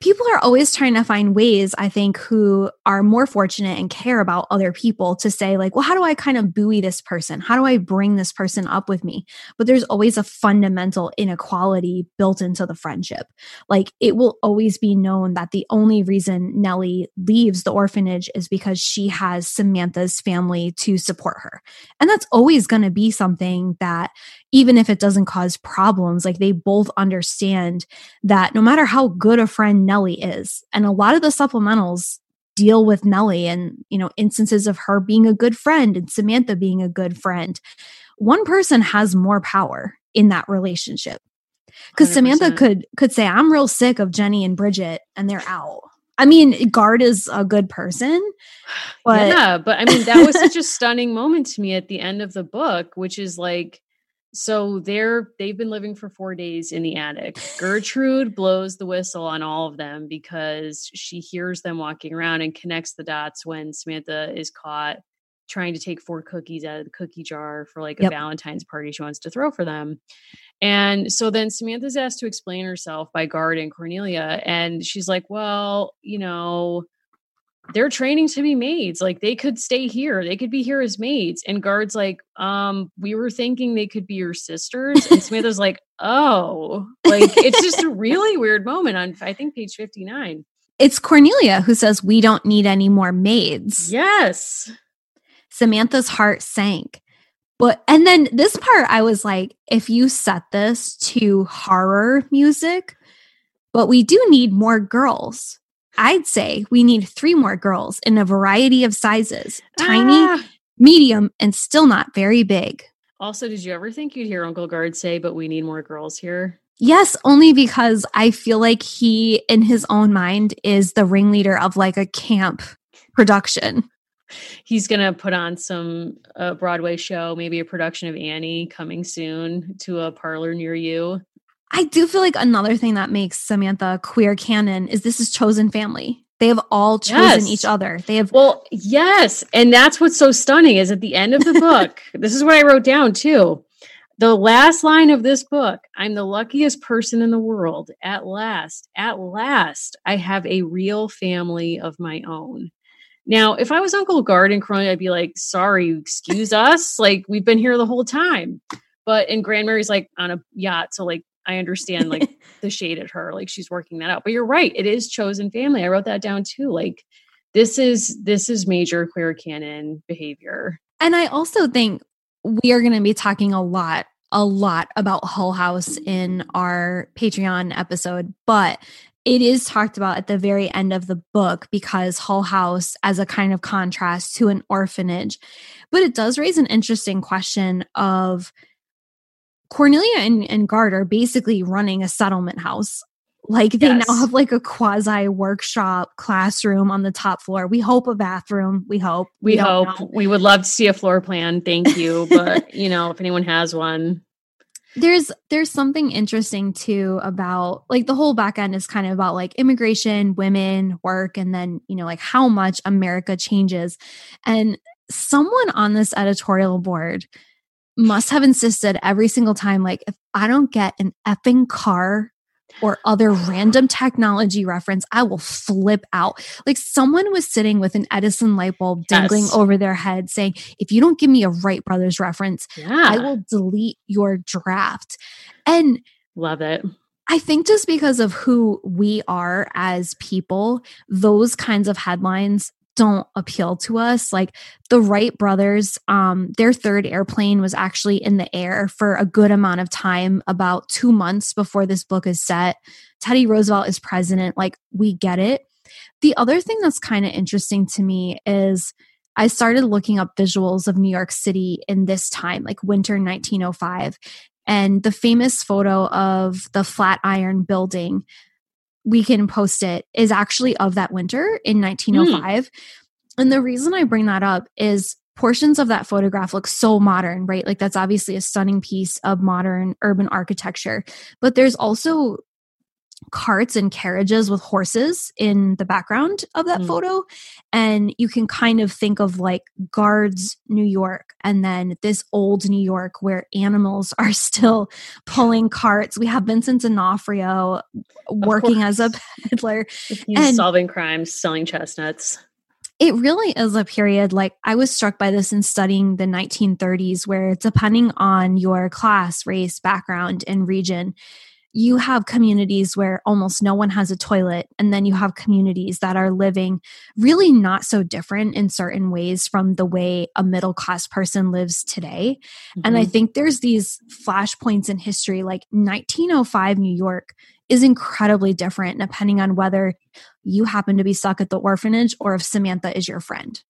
people are always trying to find ways, I think, who are more fortunate and care about other people to say, like, well, how do I kind of buoy this person? How do I bring this person up with me? But there's always a fundamental inequality built into the friendship. Like, it will always be known that the only reason Nellie leaves the orphanage is because she has Samantha's family to support her. And that's always going to be something that, even if it doesn't cause problems, like they both understand that no matter how good a friend Nellie is, and a lot of the supplementals deal with Nellie and, you know, instances of her being a good friend and Samantha being a good friend. One person has more power in that relationship. Cuz Samantha could could say I'm real sick of Jenny and Bridget and they're out. I mean, Gard is a good person. <sighs> But Yeah, but I mean that was such a stunning moment to me at the end of the book, which is like so they're they've been living for four days in the attic gertrude blows the whistle on all of them because she hears them walking around and connects the dots when samantha is caught trying to take four cookies out of the cookie jar for like a yep. valentine's party she wants to throw for them and so then samantha's asked to explain herself by Gard and cornelia and she's like well you know they're training to be maids. Like they could stay here. They could be here as maids. And Gard's like, um, we were thinking they could be your sisters. And Smith is like, oh, like it's just a <laughs> really weird moment on I think page 59. It's Cornelia who says, We don't need any more maids. Yes. Samantha's heart sank. But and then this part I was like, if you set this to horror music, but we do need more girls. I'd say we need three more girls in a variety of sizes tiny, ah. medium, and still not very big. Also, did you ever think you'd hear Uncle Gard say, but we need more girls here? Yes, only because I feel like he, in his own mind, is the ringleader of like a camp production. He's going to put on some uh, Broadway show, maybe a production of Annie coming soon to a parlor near you. I do feel like another thing that makes Samantha queer canon is this is chosen family. They have all chosen yes. each other. They have Well, yes, and that's what's so stunning is at the end of the <laughs> book. this is what I wrote down too. The last line of this book, I'm the luckiest person in the world. At last, at last, I have a real family of my own. Now, if I was Uncle Gard and I'd be like, sorry, excuse <laughs> us. Like, we've been here the whole time. But and Grandmary's like on a yacht, so like I understand like <laughs> the shade at her, like she's working that out. But you're right, it is chosen family. I wrote that down too. Like this is this is major queer canon behavior. And I also think we are going to be talking a lot a lot about Hull House in our Patreon episode, but it is talked about at the very end of the book because Hull House as a kind of contrast to an orphanage. But it does raise an interesting question of Cornelia and, and Gard are basically running a settlement house. Like they yes. now have like a quasi workshop classroom on the top floor. We hope a bathroom. We hope. We, we hope. Know. We would love to see a floor plan. Thank <laughs> you. But you know, if anyone has one. There's there's something interesting too about like the whole back end is kind of about like immigration, women, work, and then you know, like how much America changes. And someone on this editorial board must have insisted every single time, like, if I don't get an effing car or other <sighs> random technology reference, I will flip out. Like someone was sitting with an Edison light bulb dangling yes. over their head saying, if you don't give me a Wright Brothers reference, yeah. I will delete your draft. And love it. I think just because of who we are as people, those kinds of headlines don't appeal to us. Like the Wright brothers, um, their third airplane was actually in the air for a good amount of time, about two months before this book is set. Teddy Roosevelt is president. Like, we get it. The other thing that's kind of interesting to me is I started looking up visuals of New York City in this time, like winter 1905. And the famous photo of the Flatiron building we can post it is actually of that winter in 1905. Mm. And the reason I bring that up is portions of that photograph look so modern, right? Like that's obviously a stunning piece of modern urban architecture. But there's also carts and carriages with horses in the background of that mm. photo and you can kind of think of like Gard's, new york and then this old new york where animals are <laughs> still pulling carts. We have vincent d'onofrio working as a peddler and solving crimes selling chestnuts. It really is a period like i was struck by this in studying the 1930s where depending on your class race background and region you have communities where almost no one has a toilet and then you have communities that are living really not so different in certain ways from the way a middle class person lives today mm-hmm. and i mm-hmm. think there's these flashpoints in history like 1905 new york is incredibly different depending on whether you happen to be stuck at the orphanage or if Samantha is your friend.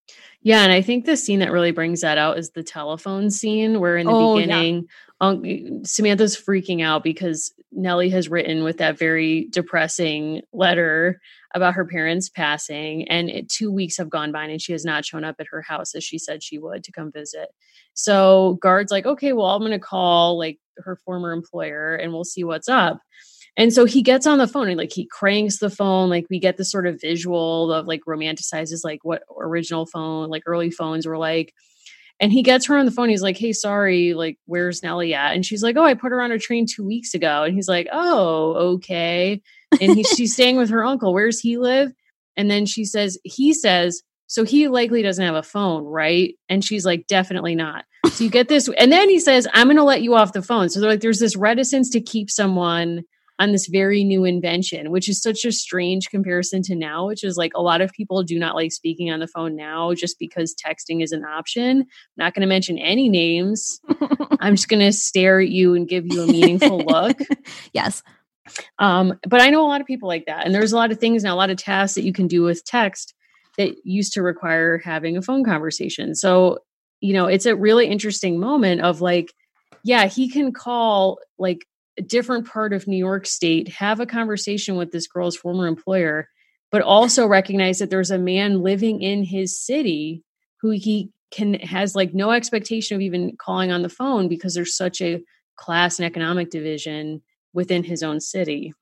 Yeah, and I think the scene that really brings that out is the telephone scene where in the oh, beginning yeah. Um, Samantha's freaking out because Nellie has written with that very depressing letter about her parents passing and it, 2 weeks have gone by and she has not shown up at her house as she said she would to come visit. So Gard's like, "Okay, well, I'm going to call like her former employer and we'll see what's up." And so he gets on the phone and like he cranks the phone. Like we get this sort of visual of like romanticizes like what original phone, like early phones were like. And he gets her on the phone. He's like, Hey, sorry, like, where's Nellie at? And she's like, Oh, I put her on a train two weeks ago. And he's like, Oh, okay. And he, she's staying with her uncle. Where's he live? And then she says, He says, so he likely doesn't have a phone, right? And she's like, definitely not. So you get this. And then he says, I'm going to let you off the phone. So they're like, there's this reticence to keep someone on this very new invention, which is such a strange comparison to now, which is like a lot of people do not like speaking on the phone now just because texting is an option. I'm not going to mention any names. <laughs> I'm just going to stare at you and give you a meaningful look. <laughs> yes. Um, but I know a lot of people like that. And there's a lot of things now, a lot of tasks that you can do with text that used to require having a phone conversation. So, you know, it's a really interesting moment of like, yeah, he can call like different part of New York State, have a conversation with this girl's former employer, but also recognize that there's a man living in his city who he can has like no expectation of even calling on the phone because there's such a class and economic division within his own city.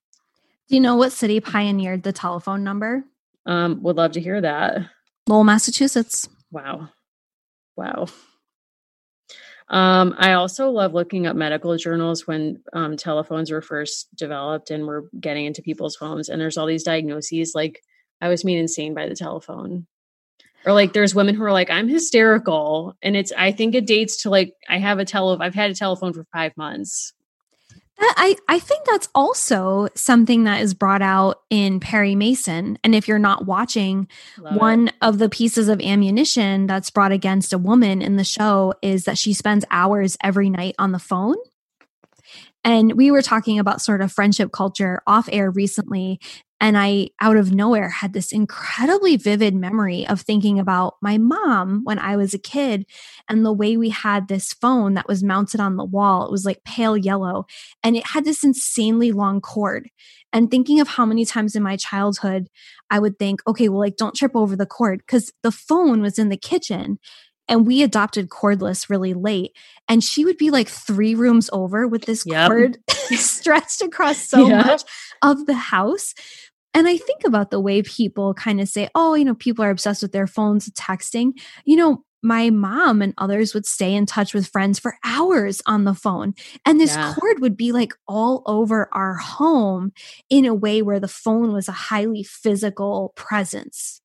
Do you know what city pioneered the telephone number? Um, would love to hear that. Lowell, Massachusetts. Wow. Wow. Um, I also love looking up medical journals when um, telephones were first developed and we're getting into people's homes, and there's all these diagnoses like I was made insane by the telephone. Or like there's women who are like, I'm hysterical. And it's I think it dates to like I have a tele I've had a telephone for five months. I, I think that's also something that is brought out in Perry Mason. And if you're not watching, Love one it. of the pieces of ammunition that's brought against a woman in the show is that she spends hours every night on the phone. And we were talking about sort of friendship culture off air recently. And I, out of nowhere, had this incredibly vivid memory of thinking about my mom when I was a kid and the way we had this phone that was mounted on the wall. It was like pale yellow and it had this insanely long cord. And thinking of how many times in my childhood I would think, okay, well, like, don't trip over the cord because the phone was in the kitchen and we adopted cordless really late and she would be like three rooms over with this yep. cord <laughs> stretched across so yeah. much of the house and I think about the way people kind of say, oh, you know, people are obsessed with their phones, texting. You know, my mom and others would stay in touch with friends for hours on the phone. And this yeah. cord would be like all over our home in a way where the phone was a highly physical presence.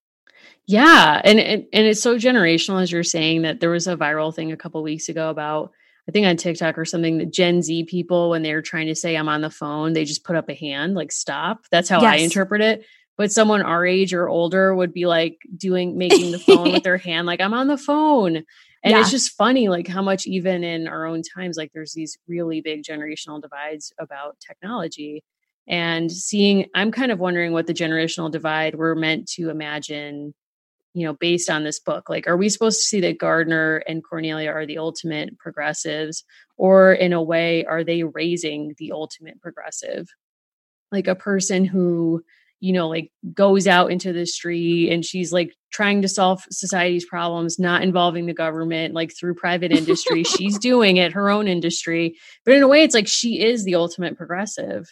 Yeah, and and, and it's so generational as you're saying that there was a viral thing a couple weeks ago about I think on TikTok or something that Gen Z people, when they're trying to say I'm on the phone, they just put up a hand, like stop. That's how yes. I interpret it. But someone our age or older would be like doing making the phone with <laughs> their hand, like I'm on the phone. And yeah. it's just funny, like how much even in our own times, like there's these really big generational divides about technology. And seeing, I'm kind of wondering what the generational divide we're meant to imagine you know, based on this book? Like, are we supposed to see that Gardner and Cornelia are the ultimate progressives, or in a way, are they raising the ultimate progressive? Like a person who, you know, like goes out into the street and she's like trying to solve society's problems, not involving the government, like through private industry. she's <laughs> doing it, her own industry. But in a way, it's like she is the ultimate progressive.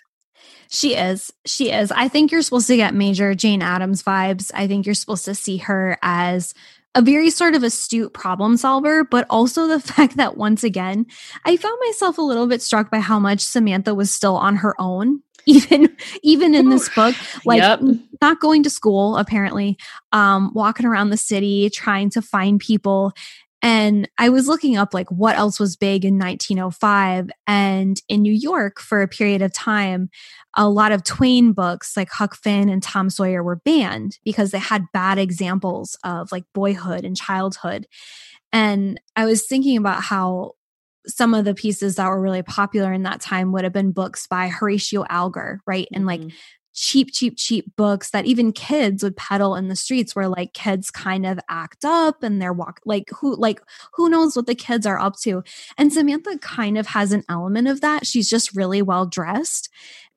She is. She is. I think you're supposed to get major Jane Addams vibes. I think you're supposed to see her as a very sort of astute problem solver, but also the <laughs> fact that once again, I found myself a little bit struck by how much Samantha was still on her own <laughs> even even in this book like yep. not going to school apparently um walking around the city trying to find people and I was looking up like what else was big in 1905. And in New York, for a period of time, a lot of Twain books like Huck Finn and Tom Sawyer were banned because they had bad examples of like boyhood and childhood. And I was thinking about how some of the pieces that were really popular in that time would have been books by Horatio Alger, right? And like mm-hmm cheap, cheap, cheap books that even kids would peddle in the streets where like kids kind of act up and they're walk like who like who knows what the kids are up to. And Samantha kind of has an element of that. She's just really well dressed.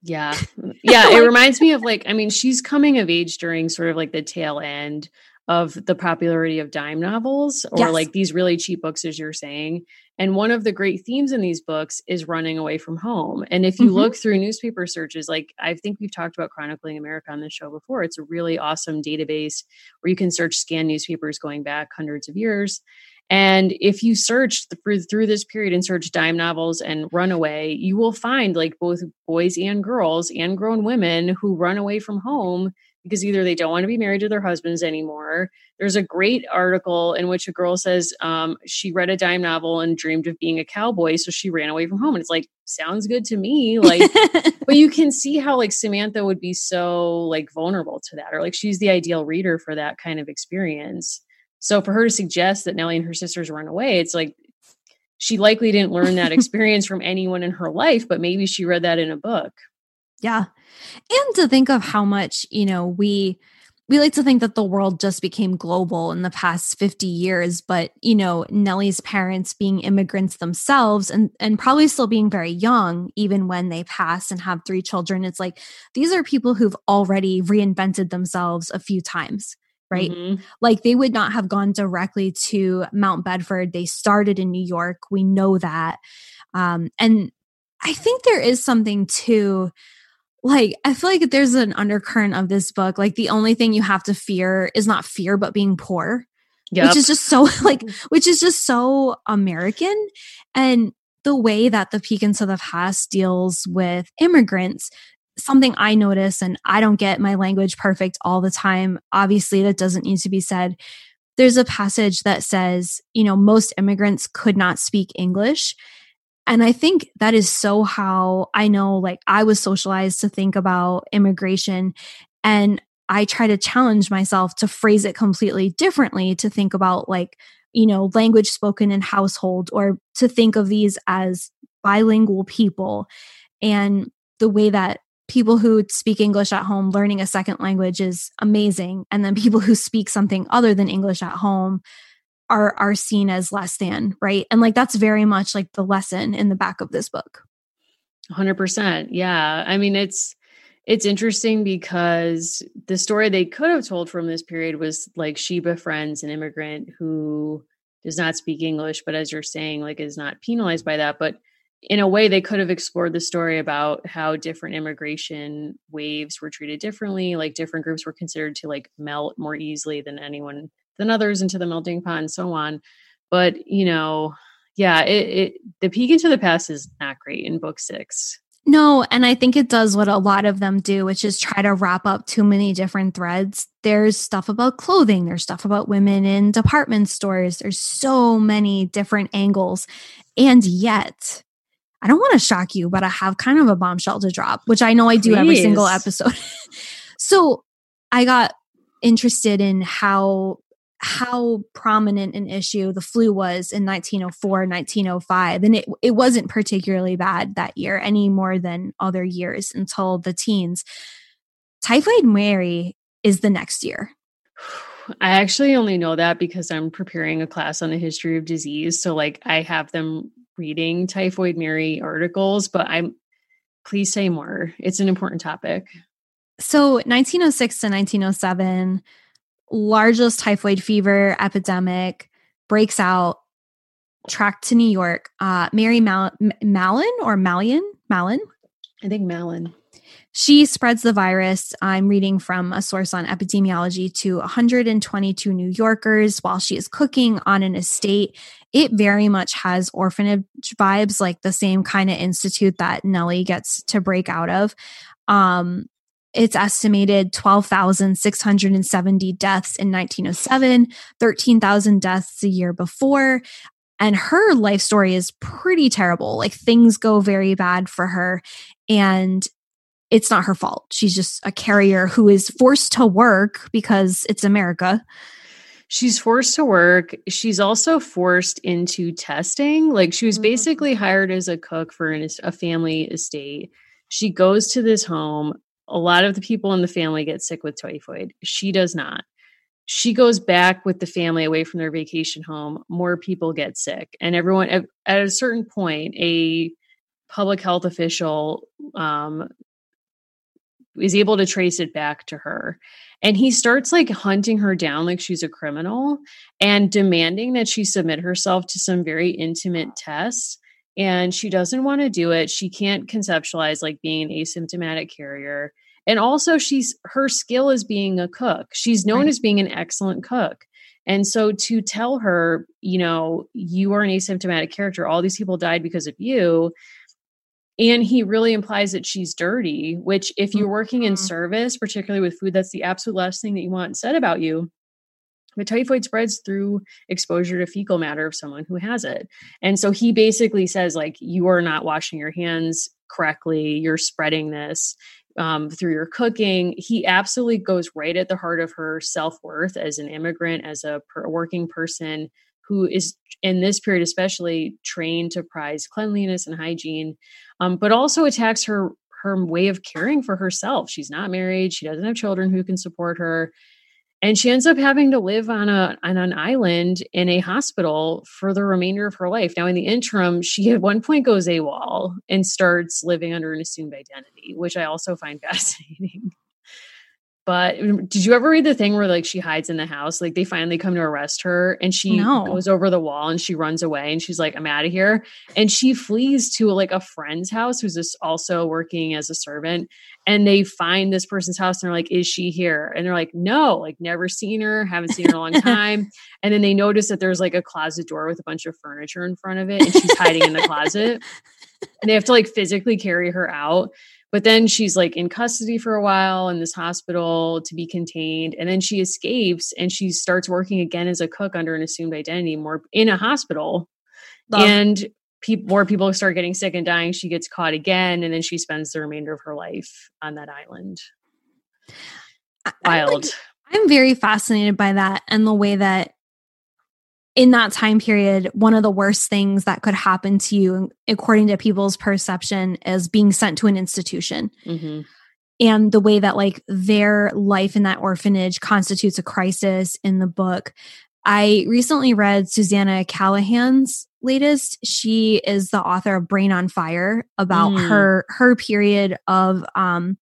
Yeah. <laughs> Yeah. like, it reminds me of like, I mean, she's coming of age during sort of like the tail end of the popularity of dime novels or yes. like these really cheap books, as you're saying. And one of the great themes in these books is running away from home. And if you mm-hmm. look through newspaper searches, like I think we've talked about Chronicling America on the show before, it's a really awesome database where you can search scan newspapers going back hundreds of years. And if you search through, through this period and search dime novels and runaway, you will find like both boys and girls and grown women who run away from home because either they don't want to be married to their husbands anymore. There's a great article in which a girl says um, she read a dime novel and dreamed of being a cowboy, so she ran away from home. And it's like, sounds good to me. <laughs> Like, but you can see how like Samantha would be so like vulnerable to that, or like she's the ideal reader for that kind of experience. So for her to suggest that Nellie and her sisters run away, it's like she likely didn't learn that <laughs> experience from anyone in her life, but maybe she read that in a book. Yeah. And to think of how much, you know, we we like to think that the world just became global in the past 50 years, but you know, Nellie's parents being immigrants themselves and and probably still being very young even when they pass and have three children, it's like these are people who've already reinvented themselves a few times right? Mm-hmm. Like they would not have gone directly to Mount Bedford. They started in New York. We know that. Um, and I think there is something to like i feel like there's an undercurrent of this book like the only thing you have to fear is not fear but being poor yep. which is just so <laughs> like which is just so american. And the way that the Peek into the Past deals with immigrants something i notice and i don't get my language perfect all the time obviously that doesn't need to be said. There's a passage that says you know most immigrants could not speak english and I think that is so how I know, like, I was socialized to think about immigration. And I try to challenge myself to phrase it completely differently to think about, like, you know, language spoken in household or to think of these as bilingual people and the way that people who speak English at home learning a second language is amazing. And then people who speak something other than English at home are are seen as less than, right? And like that's very much like the lesson in the back of this book. 100%. Yeah. I mean, it's it's interesting because the story they could have told from this period was like she befriends an immigrant who does not speak English, but as you're saying, like is not penalized by that. But in a way, they could have explored the story about how different immigration waves were treated differently. Like different groups were considered to like melt more easily than anyone than others into the melting pot and so on. But you know, yeah, it, it the peek into the past is not great in book six. No, and I think it does what a lot of them do, which is try to wrap up too many different threads. There's stuff about clothing, there's stuff about women in department stores, there's so many different angles. And yet, I don't want to shock you, but I have kind of a bombshell to drop, which I know I do Please. every single episode. <laughs> so I got interested in how how prominent an issue the flu was in 1904 1905 and it, it wasn't particularly bad that year any more than other years until the teens. Typhoid mary is the next year. I actually only know that because i'm preparing a class on the history of disease so like i have them reading typhoid mary articles but i'm please say more. It's an important topic. So 1906 to 1907 largest typhoid fever epidemic breaks out, tracked to New York. Uh, Mary Mal- Mallon or Mallion? Mallon? I think Mallon. She spreads the virus. I'm reading from a source on epidemiology to 122 New Yorkers while she is cooking on an estate. It very much has orphanage vibes, like the same kind of institute that Nellie gets to break out of. Um, it's estimated 12,670 deaths in 1907, 13,000 deaths the year before. And her life story is pretty terrible. Like things go very bad for her. And it's not her fault. She's just a carrier who is forced to work because it's America. She's forced to work. She's also forced into testing. Like she was mm-hmm. basically hired as a cook for an, a family estate. She goes to this home a lot of the people in the family get sick with typhoid. She does not. She goes back with the family away from their vacation home. More people get sick. And everyone, at, a certain point, a public health official um, is able to trace it back to her. And he starts like hunting her down like she's a criminal and demanding that she submit herself to some very intimate tests and she doesn't want to do it. She can't conceptualize like being an asymptomatic carrier. And also she's her skill is being a cook. She's known right. as being an excellent cook. And so to tell her, you know, you are an asymptomatic character, all these people died because of you. And he really implies that she's dirty, which if you're working in mm-hmm. service, particularly with food, that's the absolute last thing that you want said about you. But typhoid spreads through exposure to fecal matter of someone who has it. And so he basically says, like, you are not washing your hands correctly, you're spreading this um, through your cooking. He absolutely goes right at the heart of her self worth as an immigrant, as a per- working person who is in this period especially trained to prize cleanliness and hygiene, um, but also attacks her her way of caring for herself. She's not married. She doesn't have children who can support her and she ends up having to live on a on an island in a hospital for the remainder of her life. Now, in the interim, she at one point goes AWOL and starts living under an assumed identity, which I also find <laughs> fascinating. But mm, did you ever read the thing where like she hides in the house? Like they finally come to arrest her and she no. goes over the wall and she runs away and she's like, I'm out of here. And she flees to like a friend's house who's just also working as a servant. And they find this person's house and they're like, Is she here? And they're like, No, like never seen her, haven't seen her in a long <laughs> time. and then they notice that there's like a closet door with a bunch of furniture in front of it and she's hiding in the closet. And they have to like physically carry her out. But then she's like in custody for a while in this hospital to be contained. And then she escapes and she starts working again as a cook under an assumed identity, more in a hospital. Love. And pe- more people start getting sick and dying. She gets caught again. And then she spends the remainder of her life on that island. Wild. I'm, like, I'm very fascinated by that and the way that in that time period, one of the worst things that could happen to you, according to people's perception, is being sent to an institution. Mm-hmm. and the way that like their life in that orphanage constitutes a crisis in the book. I recently read Susannah Cahalan's latest. She is the author of Brain on Fire about mm. her her period of um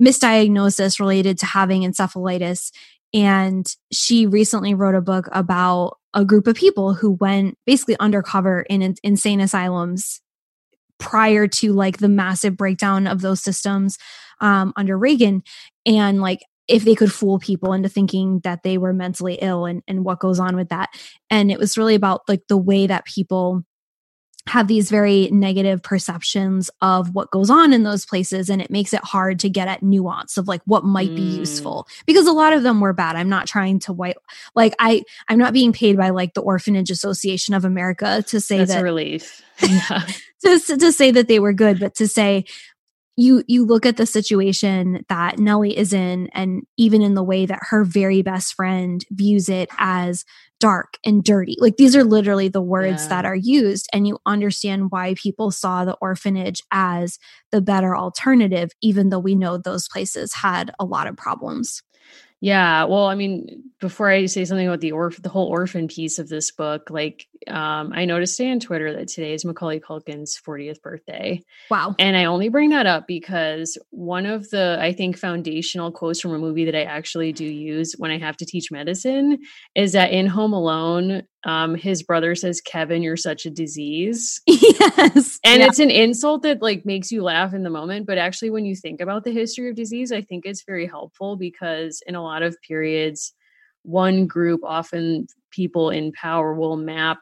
misdiagnosis related to having encephalitis and she recently wrote a book about a group of people who went basically undercover in, in insane asylums prior to like the massive breakdown of those systems um, under Reagan and like if they could fool people into thinking that they were mentally ill and, and what goes on with that. And it was really about like the way that people have these very negative perceptions of what goes on in those places and it makes it hard to get at nuance of like what might mm. be useful because a lot of them were bad i'm not trying to white like i i'm not being paid by like the orphanage association of america to say That's that a relief <laughs> yeah. to, to say that they were good but to say you you look at the situation that Nellie is in and even in the way that her very best friend views it as dark and dirty. Like these are literally the words yeah. that are used and you understand why people saw the orphanage as the better alternative even though we know those places had a lot of problems. Yeah, well, I mean, before I say something about the orph- the whole orphan piece of this book, like um, I noticed today on Twitter that today is Macaulay Culkin's 40th birthday. Wow. And I only bring that up because one of the I think foundational quotes from a movie that I actually do use when I have to teach medicine is that in Home Alone, um, his brother says, Kevin, you're such a disease. <laughs> Yes. And yeah. it's an insult that like makes you laugh in the moment. But actually, when you think about the history of disease, I think it's very helpful because in a lot of periods, one group, often people in power, will map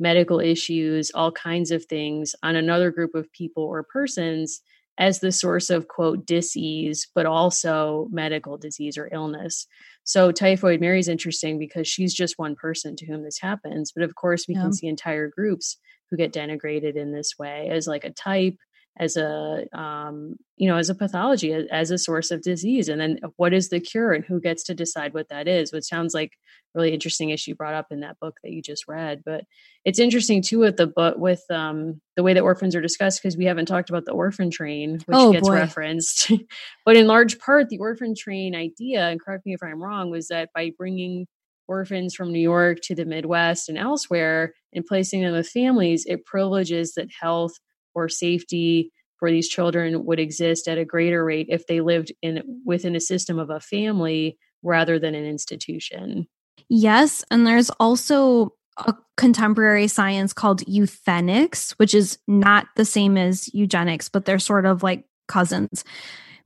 medical issues, all kinds of things on another group of people or persons as the source of quote disease, but also medical disease or illness. So typhoid Mary is interesting because she's just one person to whom this happens. But of course, we yeah. can see entire groups who get denigrated in this way as like a type, as a um, you know, as a pathology, as, as a source of disease. And then what is the cure and who gets to decide what that is? Which sounds like really interesting issue brought up in that book that you just read. But it's interesting too with the book with um, the way that orphans are discussed because we haven't talked about the orphan train, which oh, gets boy. referenced. <laughs> but in large part, the orphan train idea, and correct me if I'm wrong, was that by bringing orphans from New York to the Midwest and elsewhere and placing them with families, it privileges that health or safety for these children would exist at a greater rate if they lived in within a system of a family rather than an institution. Yes. And there's also a contemporary science called euthenics, which is not the same as eugenics, but they're sort of like cousins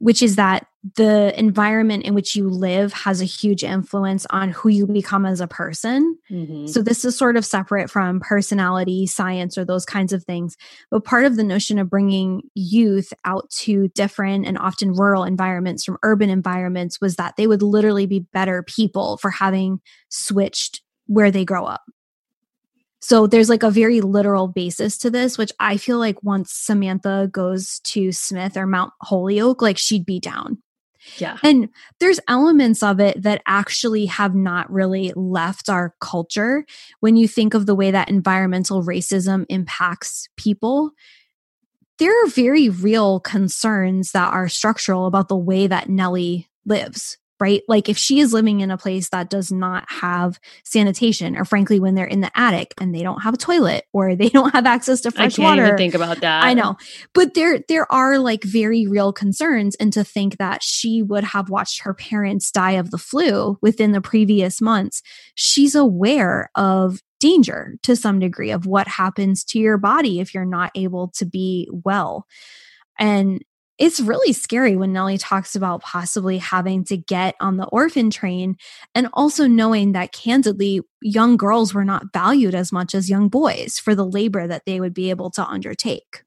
which is that the environment in which you live has a huge influence on who you become as a person. Mm-hmm. So, this is sort of separate from personality science or those kinds of things. But part of the notion of bringing youth out to different and often rural environments from urban environments was that they would literally be better people for having switched where they grow up. So there's like a very literal basis to this, which I feel like once Samantha goes to Smith or Mount Holyoke, like she'd be down. Yeah. And there's elements of it that actually have not really left our culture. When you think of the way that environmental racism impacts people, there are very real concerns that are structural about the way that Nellie lives right? Like if she is living in a place that does not have sanitation, or frankly, when they're in the attic and they don't have a toilet or they don't have access to fresh I can't water. Even think about that. I know, but there there are like very real concerns, and to think that she would have watched her parents die of the flu within the previous months, she's aware of danger to some degree of what happens to your body if you're not able to be well. And it's really scary when Nellie talks about possibly having to get on the orphan train and also knowing that candidly, young girls were not valued as much as young boys for the labor that they would be able to undertake.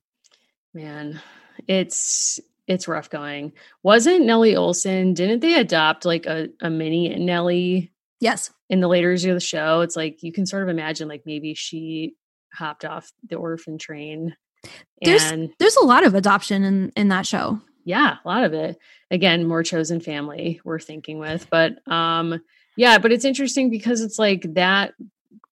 Man, it's it's rough going. Wasn't Nellie Oleson, didn't they adopt like a, a mini Nellie? Yes. In the later years of the show, it's like you can sort of imagine like maybe she hopped off the orphan train there's and there's a lot of adoption in in that show. Yeah, a lot of it. Again, more chosen family we're thinking with, but um yeah, but it's interesting because it's like that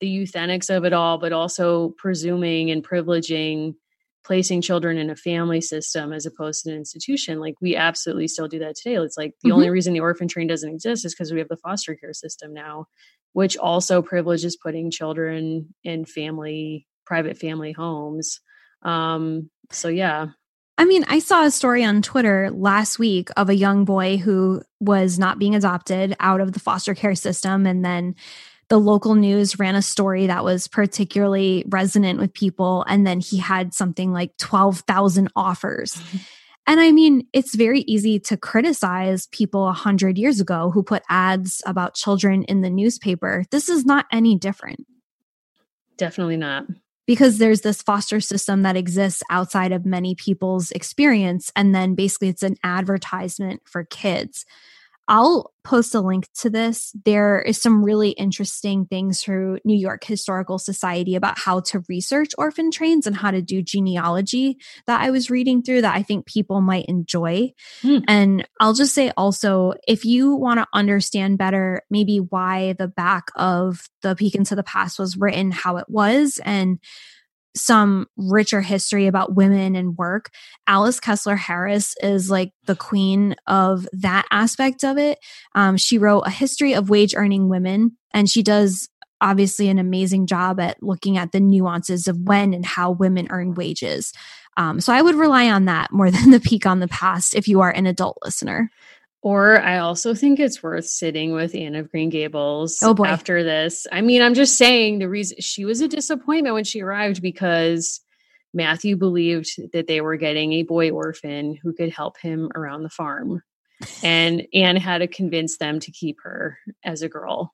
the euthenics of it all, but also presuming and privileging placing children in a family system as opposed to an institution. Like we absolutely still do that today. It's like the mm-hmm. only reason the orphan train doesn't exist is because we have the foster care system now, which also privileges putting children in family, private family homes. Um, so yeah. I mean, I saw a story on Twitter last week of a young boy who was not being adopted out of the foster care system and then the local news ran a story that was particularly resonant with people. And then he had something like 12,000 offers. Mm-hmm. <laughs> And I mean, it's very easy to criticize people a hundred years ago who put ads about children in the newspaper. This is not any different. Definitely not. Because there's this foster system that exists outside of many people's experience. And then basically it's an advertisement for kids. I'll post a link to this. There is some really interesting things through New York Historical Society about how to research orphan trains and how to do genealogy that I was reading through that I think people might enjoy. Mm. And I'll just say also, if you want to understand better, maybe why the back of the Peek into the Past was written how it was and some richer history about women and work. Alice Kessler Harris is like the queen of that aspect of it. Um, she wrote a history of wage earning women, and she does obviously an amazing job at looking at the nuances of when and how women earn wages. Um, so I would rely on that more <laughs> than the peek on the past if you are an adult listener. Or I also think it's worth sitting with Anne of Green Gables oh boy. after this. I mean, I'm just saying the reason she was a disappointment when she arrived because Matthew believed that they were getting a boy orphan who could help him around the farm. And Anne had to convince them to keep her as a girl.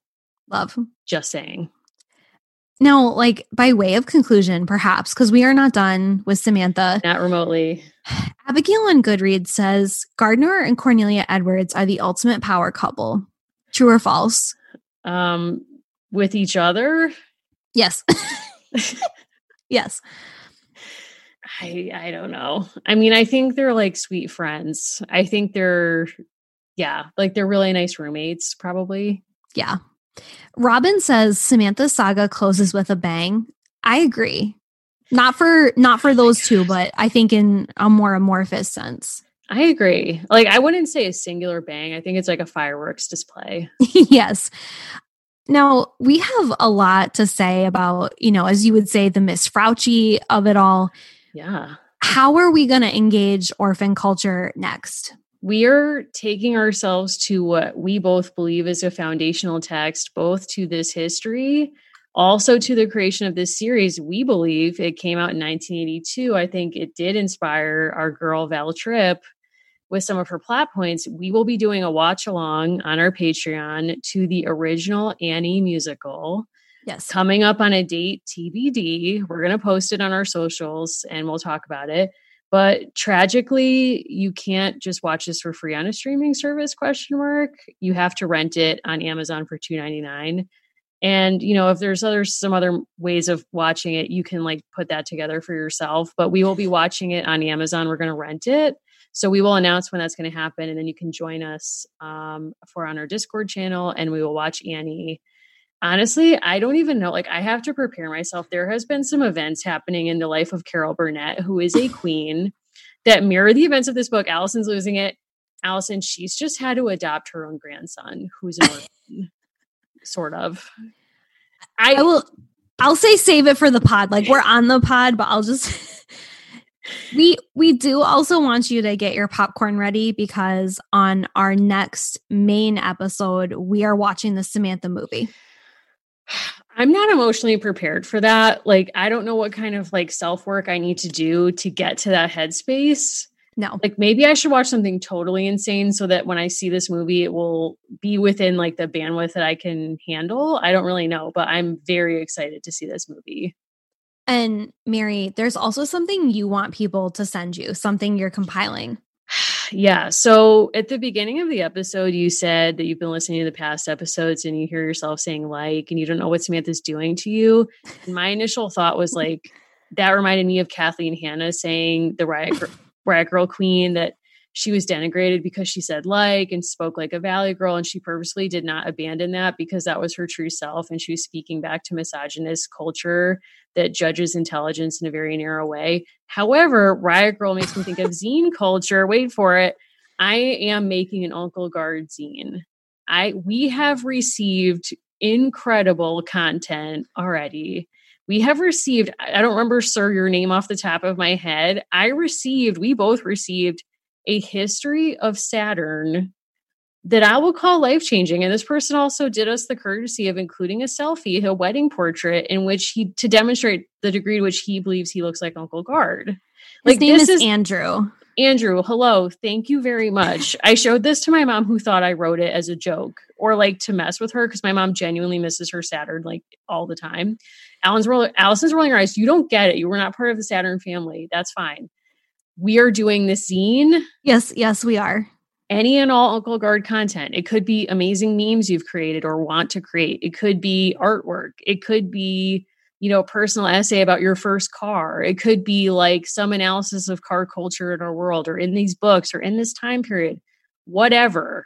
Love. Just saying. Now, like by way of conclusion, perhaps, because we are not done with Samantha. Not remotely. Abigail on Goodreads says Gardner and Cornelia Edwards are the ultimate power couple. True or false? Um, with each other? Yes. <laughs> yes. I I don't know. I mean, I think they're like sweet friends. I think they're yeah, like they're really nice roommates, probably. Yeah. Robin says Samantha's saga closes with a bang. I agree. Not for not for those two, but I think in a more amorphous sense. I agree. Like I wouldn't say a singular bang. I think it's like a fireworks display. <laughs> yes. Now, we have a lot to say about, you know, as you would say, the Miss Frouchy of it all. Yeah. How are we going to engage orphan culture next? We are taking ourselves to what we both believe is a foundational text, both to this history also to the creation of this series we believe it came out in 1982 i think it did inspire our girl val tripp with some of her plot points. We will be doing a watch along on our patreon to the original annie musical. Yes. Coming up on a date tbd we're going to post it on our socials and we'll talk about it. But tragically you can't just watch this for free on a streaming service question mark. You have to rent it on amazon for 2.99 and you know if there's other some other ways of watching it you can like put that together for yourself but we will be watching it on amazon. We're going to rent it. So we will announce when that's going to happen and then you can join us um, for on our discord channel and we will watch annie. Honestly i don't even know like i have to prepare myself. There has been some events happening in the life of carol burnett who is a queen that mirror the events of this book. Allison's losing it. Allison she's just had to adopt her own grandson who's an orphan sort of. I, I will I'll say save it for the pod. Like we're on the pod, but I'll just <laughs> we we do also want you to get your popcorn ready because on our next main episode we are watching the Samantha movie. <sighs> I'm not emotionally prepared for that. Like I don't know what kind of like self-work I need to do to get to that headspace. No. Like maybe I should watch something totally insane so that when I see this movie, it will be within like the bandwidth that I can handle. I don't really know, but I'm very excited to see this movie. And Mary, there's also something you want people to send you, something you're compiling. <sighs> Yeah. So at the beginning of the episode, you said that you've been listening to the past episodes and you hear yourself saying like, and you don't know what Samantha's doing to you. And my initial thought was <laughs> like, that reminded me of Kathleen Hanna saying the riot riot grrrl queen that she was denigrated because she said like and spoke like a valley girl and she purposely did not abandon that because that was her true self and she was speaking back to misogynist culture that judges intelligence in a very narrow way. However riot grrrl makes me think of <laughs> zine culture. Wait for it. I am making an uncle Gard zine. I we have received incredible content already we have received i don't remember sir your name off the top of my head i received we both received a history of saturn that i will call life changing and this person also did us the courtesy of including a selfie a wedding portrait in which he to demonstrate the degree to which he believes he looks like uncle Gard His name is, is Andrew. Andrew, hello. Thank you very much. I showed this to my mom who thought I wrote it as a joke or like to mess with her because my mom genuinely misses her Saturn like all the time. Alan's rolling Allison's rolling her eyes. You don't get it. You were not part of the Saturn family. That's fine. We are doing the zine. Yes, yes, we are. Any and all Uncle Gard content. It could be amazing memes you've created or want to create. It could be artwork. It could be you know, personal essay about your first car. It could be like some analysis of car culture in our world or in these books or in this time period, whatever.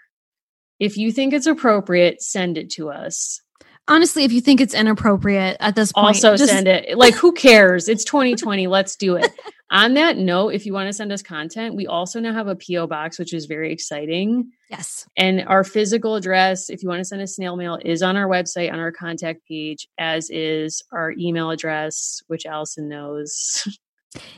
If you think it's appropriate, send it to us. Honestly, if you think it's inappropriate at this point, also just... send it. Like, who cares? It's 2020. Let's do it. <laughs> On that note, if you want to send us content, we also now have a P.O. box, which is very exciting. Yes. And our physical address, if you want to send a snail mail, is on our website on our contact page, as is our email address, which Allison knows. <laughs>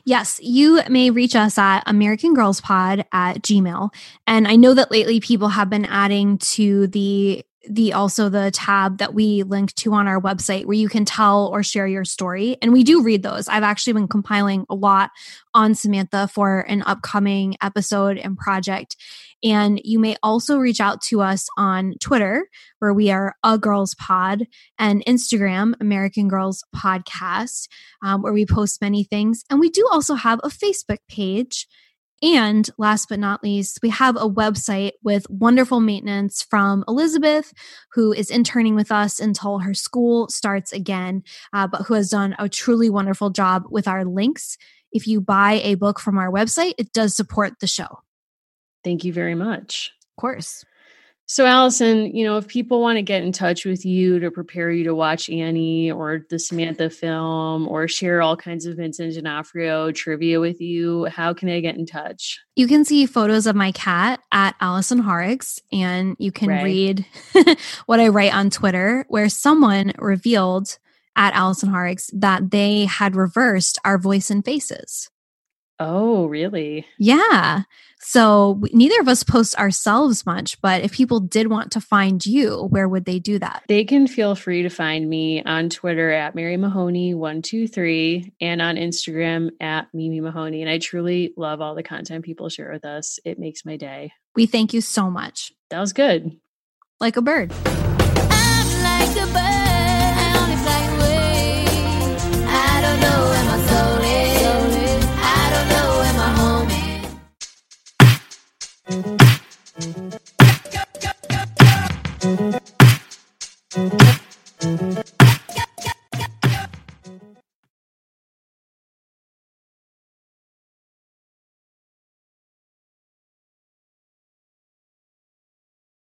Yes, you may reach us at American Girls Pod at Gmail. And I know that lately people have been adding to the the also the tab that we link to on our website where you can tell or share your story. And we do read those. I've actually been compiling a lot on samantha for an upcoming episode and project. And you may also reach out to us on twitter where we are a girls pod and instagram american girls podcast um, where we post many things. And we do also have a facebook page and last but not least, we have a website with wonderful maintenance from Elizabeth, who is interning with us until her school starts again, uh, but who has done a truly wonderful job with our links. If you buy a book from our website, it does support the show. Thank you very much. Of course. So, Allison, you know, if people want to get in touch with you to prepare you to watch Annie or the Samantha film or share all kinds of Vincent D'Onofrio trivia with you, how can they get in touch? You can see photos of my cat at Allison Horrocks, and you can read <laughs> what I write on Twitter, where someone revealed at Allison Horrocks that they had reversed our voice and faces. Oh, really? Yeah. So neither of us post ourselves much, but if people did want to find you, where would they do that? They can feel free to find me on Twitter at Mary Mahoney123 and on Instagram at Mimi Mahoney. And I truly love all the content people share with us. It makes my day. We thank you so much. That was good. Like a bird. Thank you.